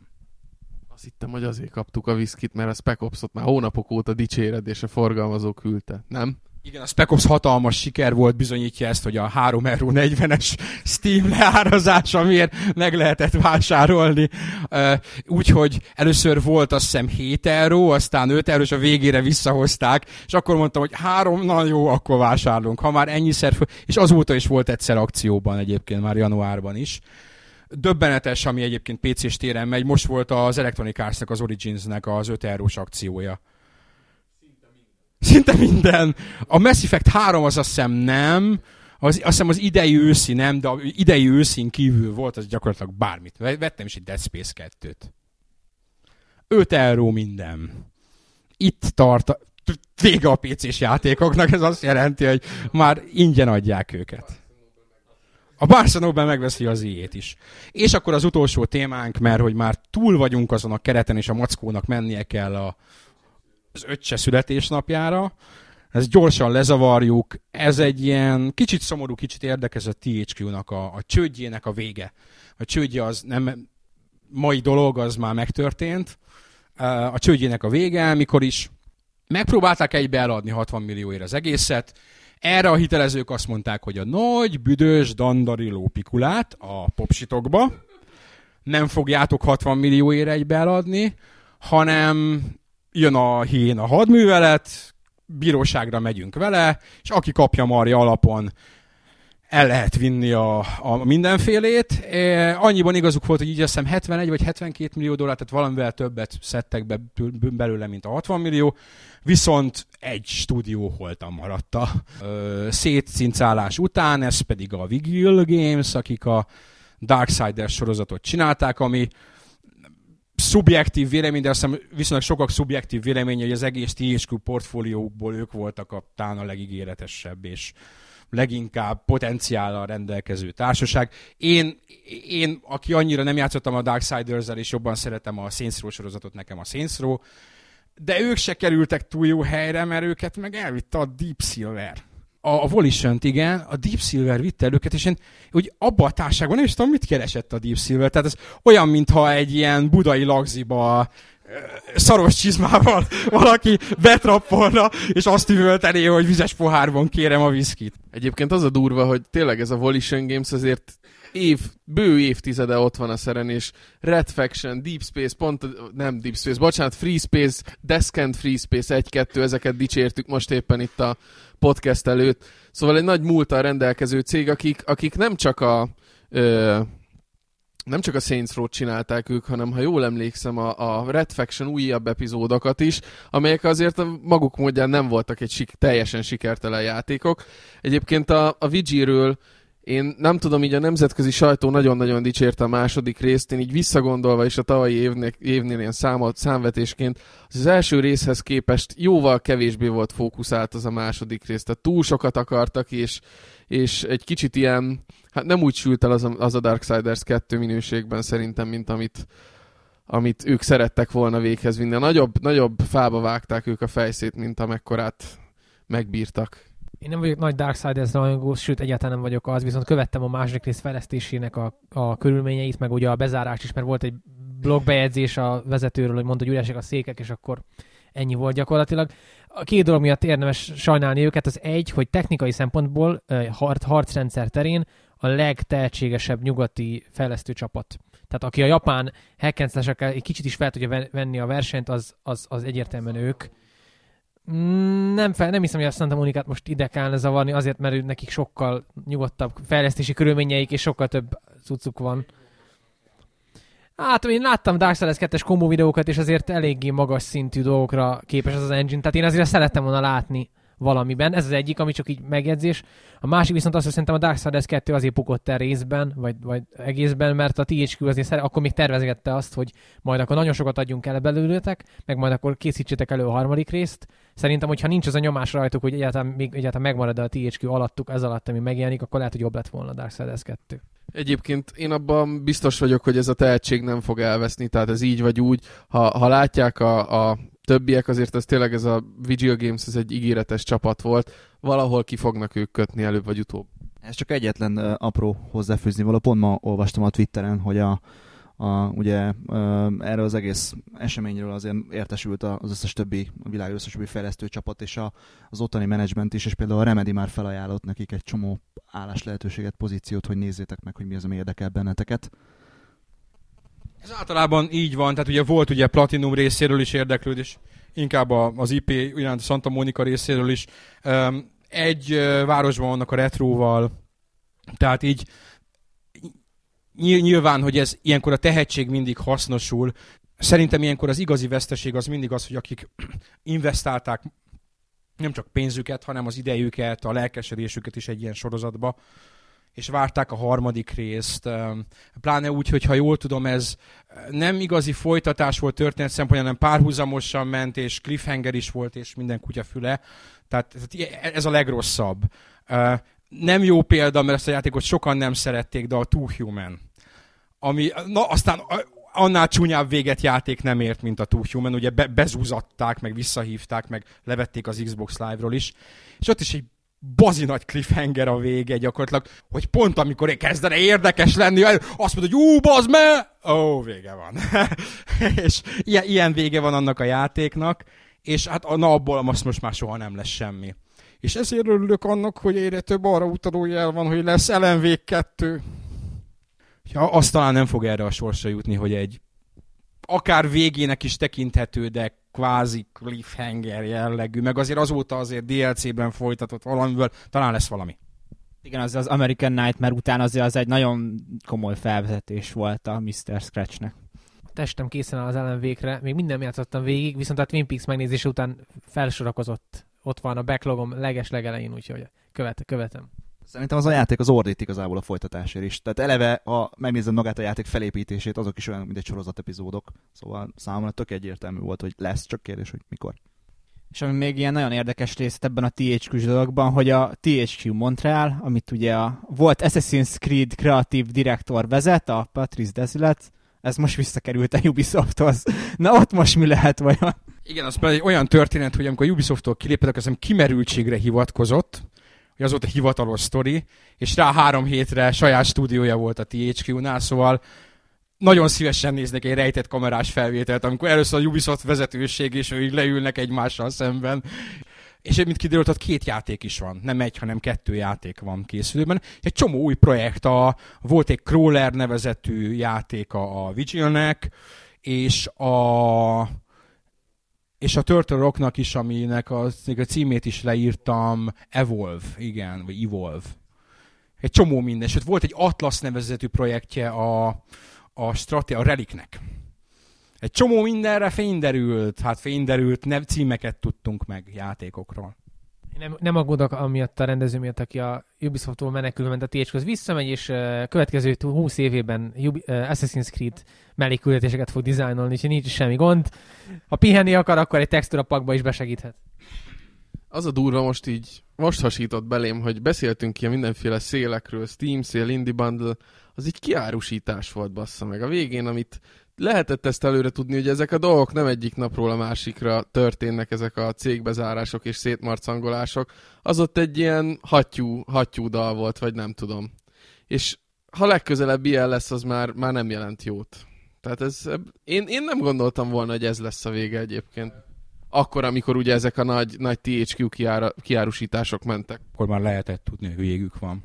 Azt hittem, hogy azért kaptuk a viszkit, mert a Spec Ops-ot már hónapok óta dicséred, és a forgalmazó küldte. Nem? Igen, a Spec Ops hatalmas siker volt, bizonyítja ezt, hogy a 3,40-es Steam leárazása miért meg lehetett vásárolni. Úgyhogy először volt azt hiszem 7 euró, aztán 5 euró, és a végére visszahozták, és akkor mondtam, hogy három, na jó, akkor vásárolunk. Ha már ennyiszer, és azóta is volt egyszer akcióban egyébként, már januárban is döbbenetes, ami egyébként PC-s téren megy. Most volt az Electronic Arts-nak, az Origins-nek az 5 eurós akciója. Szinte minden. A Mass Effect 3 az azt hiszem nem, az, azt hiszem az idei őszi nem, de idei őszin kívül volt az gyakorlatilag bármit. Vettem is egy Dead Space 2-t. 5 euró minden. Itt tart, vége a PC-s játékoknak, ez azt jelenti, hogy már ingyen adják őket. A Barcelona megveszi az ilyét is. És akkor az utolsó témánk, mert hogy már túl vagyunk azon a kereten, és a mackónak mennie kell a, az öccse születésnapjára. Ezt gyorsan lezavarjuk. Ez egy ilyen kicsit szomorú, kicsit érdekes a THQ-nak a, a csődjének a vége. A csődje az nem mai dolog, az már megtörtént. A csődjének a vége, mikor is megpróbálták egybe eladni 60 millióért az egészet, erre a hitelezők azt mondták, hogy a nagy, büdös, dandari lópikulát a popsitokba nem fogjátok 60 millióért egybe eladni, hanem jön a hén a hadművelet, bíróságra megyünk vele, és aki kapja marja alapon, el lehet vinni a, a mindenfélét. E, annyiban igazuk volt, hogy így hiszem 71 vagy 72 millió dollár, tehát valamivel többet szedtek be belőle, mint a 60 millió, viszont egy stúdió holtan maradta. szétcincálás után, ez pedig a Vigil Games, akik a Darksiders sorozatot csinálták, ami szubjektív vélemény, de azt hiszem viszonylag sokak szubjektív véleménye, hogy az egész THQ portfóliókból ők voltak a, talán a legígéretesebb, és leginkább potenciállal rendelkező társaság. Én, én, aki annyira nem játszottam a Darksiders-el, és jobban szeretem a Saints Row sorozatot, nekem a Saints Row, de ők se kerültek túl jó helyre, mert őket meg elvitte a Deep Silver. A, volition igen, a Deep Silver vitte el őket, és én úgy abba a társágban nem is tudom, mit keresett a Deep Silver. Tehát ez olyan, mintha egy ilyen budai lagziba szaros csizmával (laughs) valaki betrappolna, és azt üvöltené, hogy vizes pohárban kérem a viszkit. Egyébként az a durva, hogy tényleg ez a Volition Games azért év, bő évtizede ott van a szeren, és Red Faction, Deep Space, pont, nem Deep Space, bocsánat, Free Space, Descent Free Space 1-2, ezeket dicsértük most éppen itt a podcast előtt. Szóval egy nagy múltal rendelkező cég, akik, akik nem csak a ö, nem csak a Saints Row csinálták ők, hanem ha jól emlékszem, a, a Red Faction újabb epizódokat is, amelyek azért a maguk módján nem voltak egy sik, teljesen sikertelen játékok. Egyébként a, a Vigil-ről én nem tudom, így a nemzetközi sajtó nagyon-nagyon dicsérte a második részt, én így visszagondolva is a tavalyi évnél, évnél ilyen számolt, számvetésként, az, az első részhez képest jóval kevésbé volt fókuszált az a második rész, tehát túl sokat akartak, és, és egy kicsit ilyen, hát nem úgy sült el az a, az a Darksiders 2 minőségben szerintem, mint amit, amit ők szerettek volna véghez vinni. A nagyobb, nagyobb fába vágták ők a fejszét, mint amekkorát megbírtak. Én nem vagyok nagy Darksiders rajongó, sőt egyáltalán nem vagyok az, viszont követtem a második rész fejlesztésének a, a körülményeit, meg ugye a bezárást is, mert volt egy blogbejegyzés a vezetőről, hogy mondta, hogy üresek a székek, és akkor ennyi volt gyakorlatilag. A két dolog miatt érdemes sajnálni őket, az egy, hogy technikai szempontból harc, harcrendszer terén a legtehetségesebb nyugati fejlesztő csapat. Tehát aki a japán hackenszlesekkel egy kicsit is fel tudja venni a versenyt, az, az, az egyértelműen ők. Nem, fel, nem hiszem, hogy a Santa Monikát most ide kellene zavarni, azért, mert nekik sokkal nyugodtabb fejlesztési körülményeik, és sokkal több cuccuk van. Hát én láttam Darksiders 2-es kombó videókat, és azért eléggé magas szintű dolgokra képes az az engine, tehát én azért szerettem volna látni valamiben. Ez az egyik, ami csak így megjegyzés. A másik viszont az, hogy szerintem a Darksiders 2 azért pukott el részben, vagy, vagy egészben, mert a THQ azért szere, akkor még tervezgette azt, hogy majd akkor nagyon sokat adjunk el belőletek, meg majd akkor készítsétek elő a harmadik részt. Szerintem, hogyha nincs az a nyomás rajtuk, hogy egyáltalán, még, egyáltalán megmarad a THQ alattuk, ez alatt, ami megjelenik, akkor lehet, hogy jobb lett volna a Darksiders 2. Egyébként én abban biztos vagyok, hogy ez a tehetség nem fog elveszni, tehát ez így vagy úgy. Ha, ha látják a, a többiek, azért ez tényleg ez a Vigil Games, ez egy ígéretes csapat volt. Valahol ki fognak ők kötni előbb vagy utóbb. Ez csak egyetlen uh, apró hozzáfűzni való. Pont ma olvastam a Twitteren, hogy a, a, ugye uh, erről az egész eseményről azért értesült az összes többi, a világ összes többi fejlesztő csapat és a, az ottani menedzsment is, és például a Remedy már felajánlott nekik egy csomó állás lehetőséget, pozíciót, hogy nézzétek meg, hogy mi az, ami érdekel benneteket. Ez általában így van, tehát ugye volt ugye Platinum részéről is érdeklődés, inkább az IP iránt Santa Monica részéről is. Egy városban vannak a retróval, tehát így nyilván, hogy ez ilyenkor a tehetség mindig hasznosul. Szerintem ilyenkor az igazi veszteség az mindig az, hogy akik (clears throat) investálták nem csak pénzüket, hanem az idejüket, a lelkesedésüket is egy ilyen sorozatba, és várták a harmadik részt. Pláne úgy, hogy ha jól tudom, ez nem igazi folytatás volt történet szempontjából, hanem párhuzamosan ment, és cliffhanger is volt, és minden kutya füle. Tehát ez a legrosszabb. Nem jó példa, mert ezt a játékot sokan nem szerették, de a Too Human. Ami, na aztán annál csúnyább véget játék nem ért, mint a Too Human. Ugye be, bezúzatták, meg visszahívták, meg levették az Xbox Live-ról is. És ott is egy bazi nagy cliffhanger a vége gyakorlatilag, hogy pont amikor kezdene érdekes lenni, azt mondod, hogy ú, bazd me! Ó, vége van. (laughs) és ilyen, ilyen vége van annak a játéknak, és hát na abból most, most már soha nem lesz semmi. És ezért örülök annak, hogy egyre több arra utaló jel van, hogy lesz LMV 2. Ja, azt talán nem fog erre a sorsra jutni, hogy egy akár végének is tekinthető, de kvázi cliffhanger jellegű, meg azért azóta azért DLC-ben folytatott valamiből, talán lesz valami. Igen, az az American Nightmare után azért az egy nagyon komoly felvezetés volt a Mr. Scratchnek. A testem készen áll az ellenvékre, még minden játszottam végig, viszont a Twin Peaks megnézése után felsorakozott. Ott van a backlogom leges legelején, úgyhogy követ, követem. Szerintem az a játék az ordít igazából a folytatásért is. Tehát eleve, ha megnézed magát a játék felépítését, azok is olyan, mint egy sorozat epizódok. Szóval számomra tök egyértelmű volt, hogy lesz, csak kérdés, hogy mikor. És ami még ilyen nagyon érdekes rész ebben a THQ-s dologban, hogy a THQ Montreal, amit ugye a volt Assassin's Creed kreatív direktor vezet, a Patrice Desilet, ez most visszakerült a Ubisofthoz. Na ott most mi lehet vajon? Igen, az pedig olyan történet, hogy amikor a Ubisofttól kilépett, akkor kimerültségre hivatkozott, hogy az volt a hivatalos sztori, és rá három hétre saját stúdiója volt a THQ-nál, szóval nagyon szívesen néznek egy rejtett kamerás felvételt, amikor először a Ubisoft vezetőség és ők leülnek egymással szemben. És mint kiderült, ott két játék is van. Nem egy, hanem kettő játék van készülőben. Egy csomó új projekt. A, volt egy Crawler nevezetű játék a, Vigilnek, és a és a Turtle Rocknak is, aminek a, a címét is leírtam, Evolve, igen, vagy Evolve. Egy csomó minden. Sőt, volt egy Atlas nevezetű projektje a, a, strate, a Reliknek. Egy csomó mindenre fényderült, hát fényderült, nev, címeket tudtunk meg játékokról. Nem, nem aggódok amiatt a rendező miatt, aki a Ubisoft-tól menekül, ment a THQ-hoz visszamegy, és uh, következő 20 évében Ubi, uh, Assassin's Creed mellékküldetéseket fog dizájnolni, és nincs semmi gond. Ha pihenni akar, akkor egy textúra pakba is besegíthet. Az a durva most így, most hasított belém, hogy beszéltünk ilyen mindenféle szélekről, Steam szél, Indie Bundle, az így kiárusítás volt bassza meg. A végén, amit lehetett ezt előre tudni, hogy ezek a dolgok nem egyik napról a másikra történnek, ezek a cégbezárások és szétmarcangolások, az ott egy ilyen hattyú, hattyú dal volt, vagy nem tudom. És ha legközelebb ilyen lesz, az már, már nem jelent jót. Tehát ez, én, én nem gondoltam volna, hogy ez lesz a vége egyébként. Akkor, amikor ugye ezek a nagy, nagy THQ kiára, kiárusítások mentek. Akkor már lehetett tudni, hogy végük van.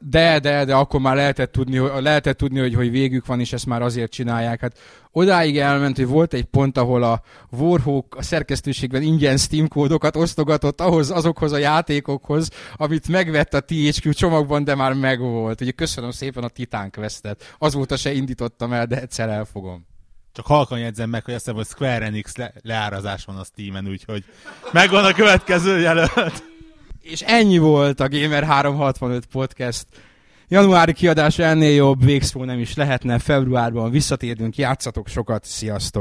De, de, de akkor már lehetett tudni, lehetett tudni hogy, hogy végük van, és ezt már azért csinálják. Hát odáig elment, hogy volt egy pont, ahol a Warhawk a szerkesztőségben ingyen Steam kódokat osztogatott ahhoz, azokhoz a játékokhoz, amit megvett a THQ csomagban, de már megvolt. Ugye köszönöm szépen a Titán Questet. Azóta se indítottam el, de egyszer elfogom. Csak halkan jegyzem meg, hogy azt hiszem, hogy Square Enix le- leárazás van a Steam-en, úgyhogy megvan a következő jelölt. És ennyi volt a Gamer 365 podcast. Januári kiadás ennél jobb, végszó nem is lehetne, februárban visszatérünk, játszatok sokat, sziasztok!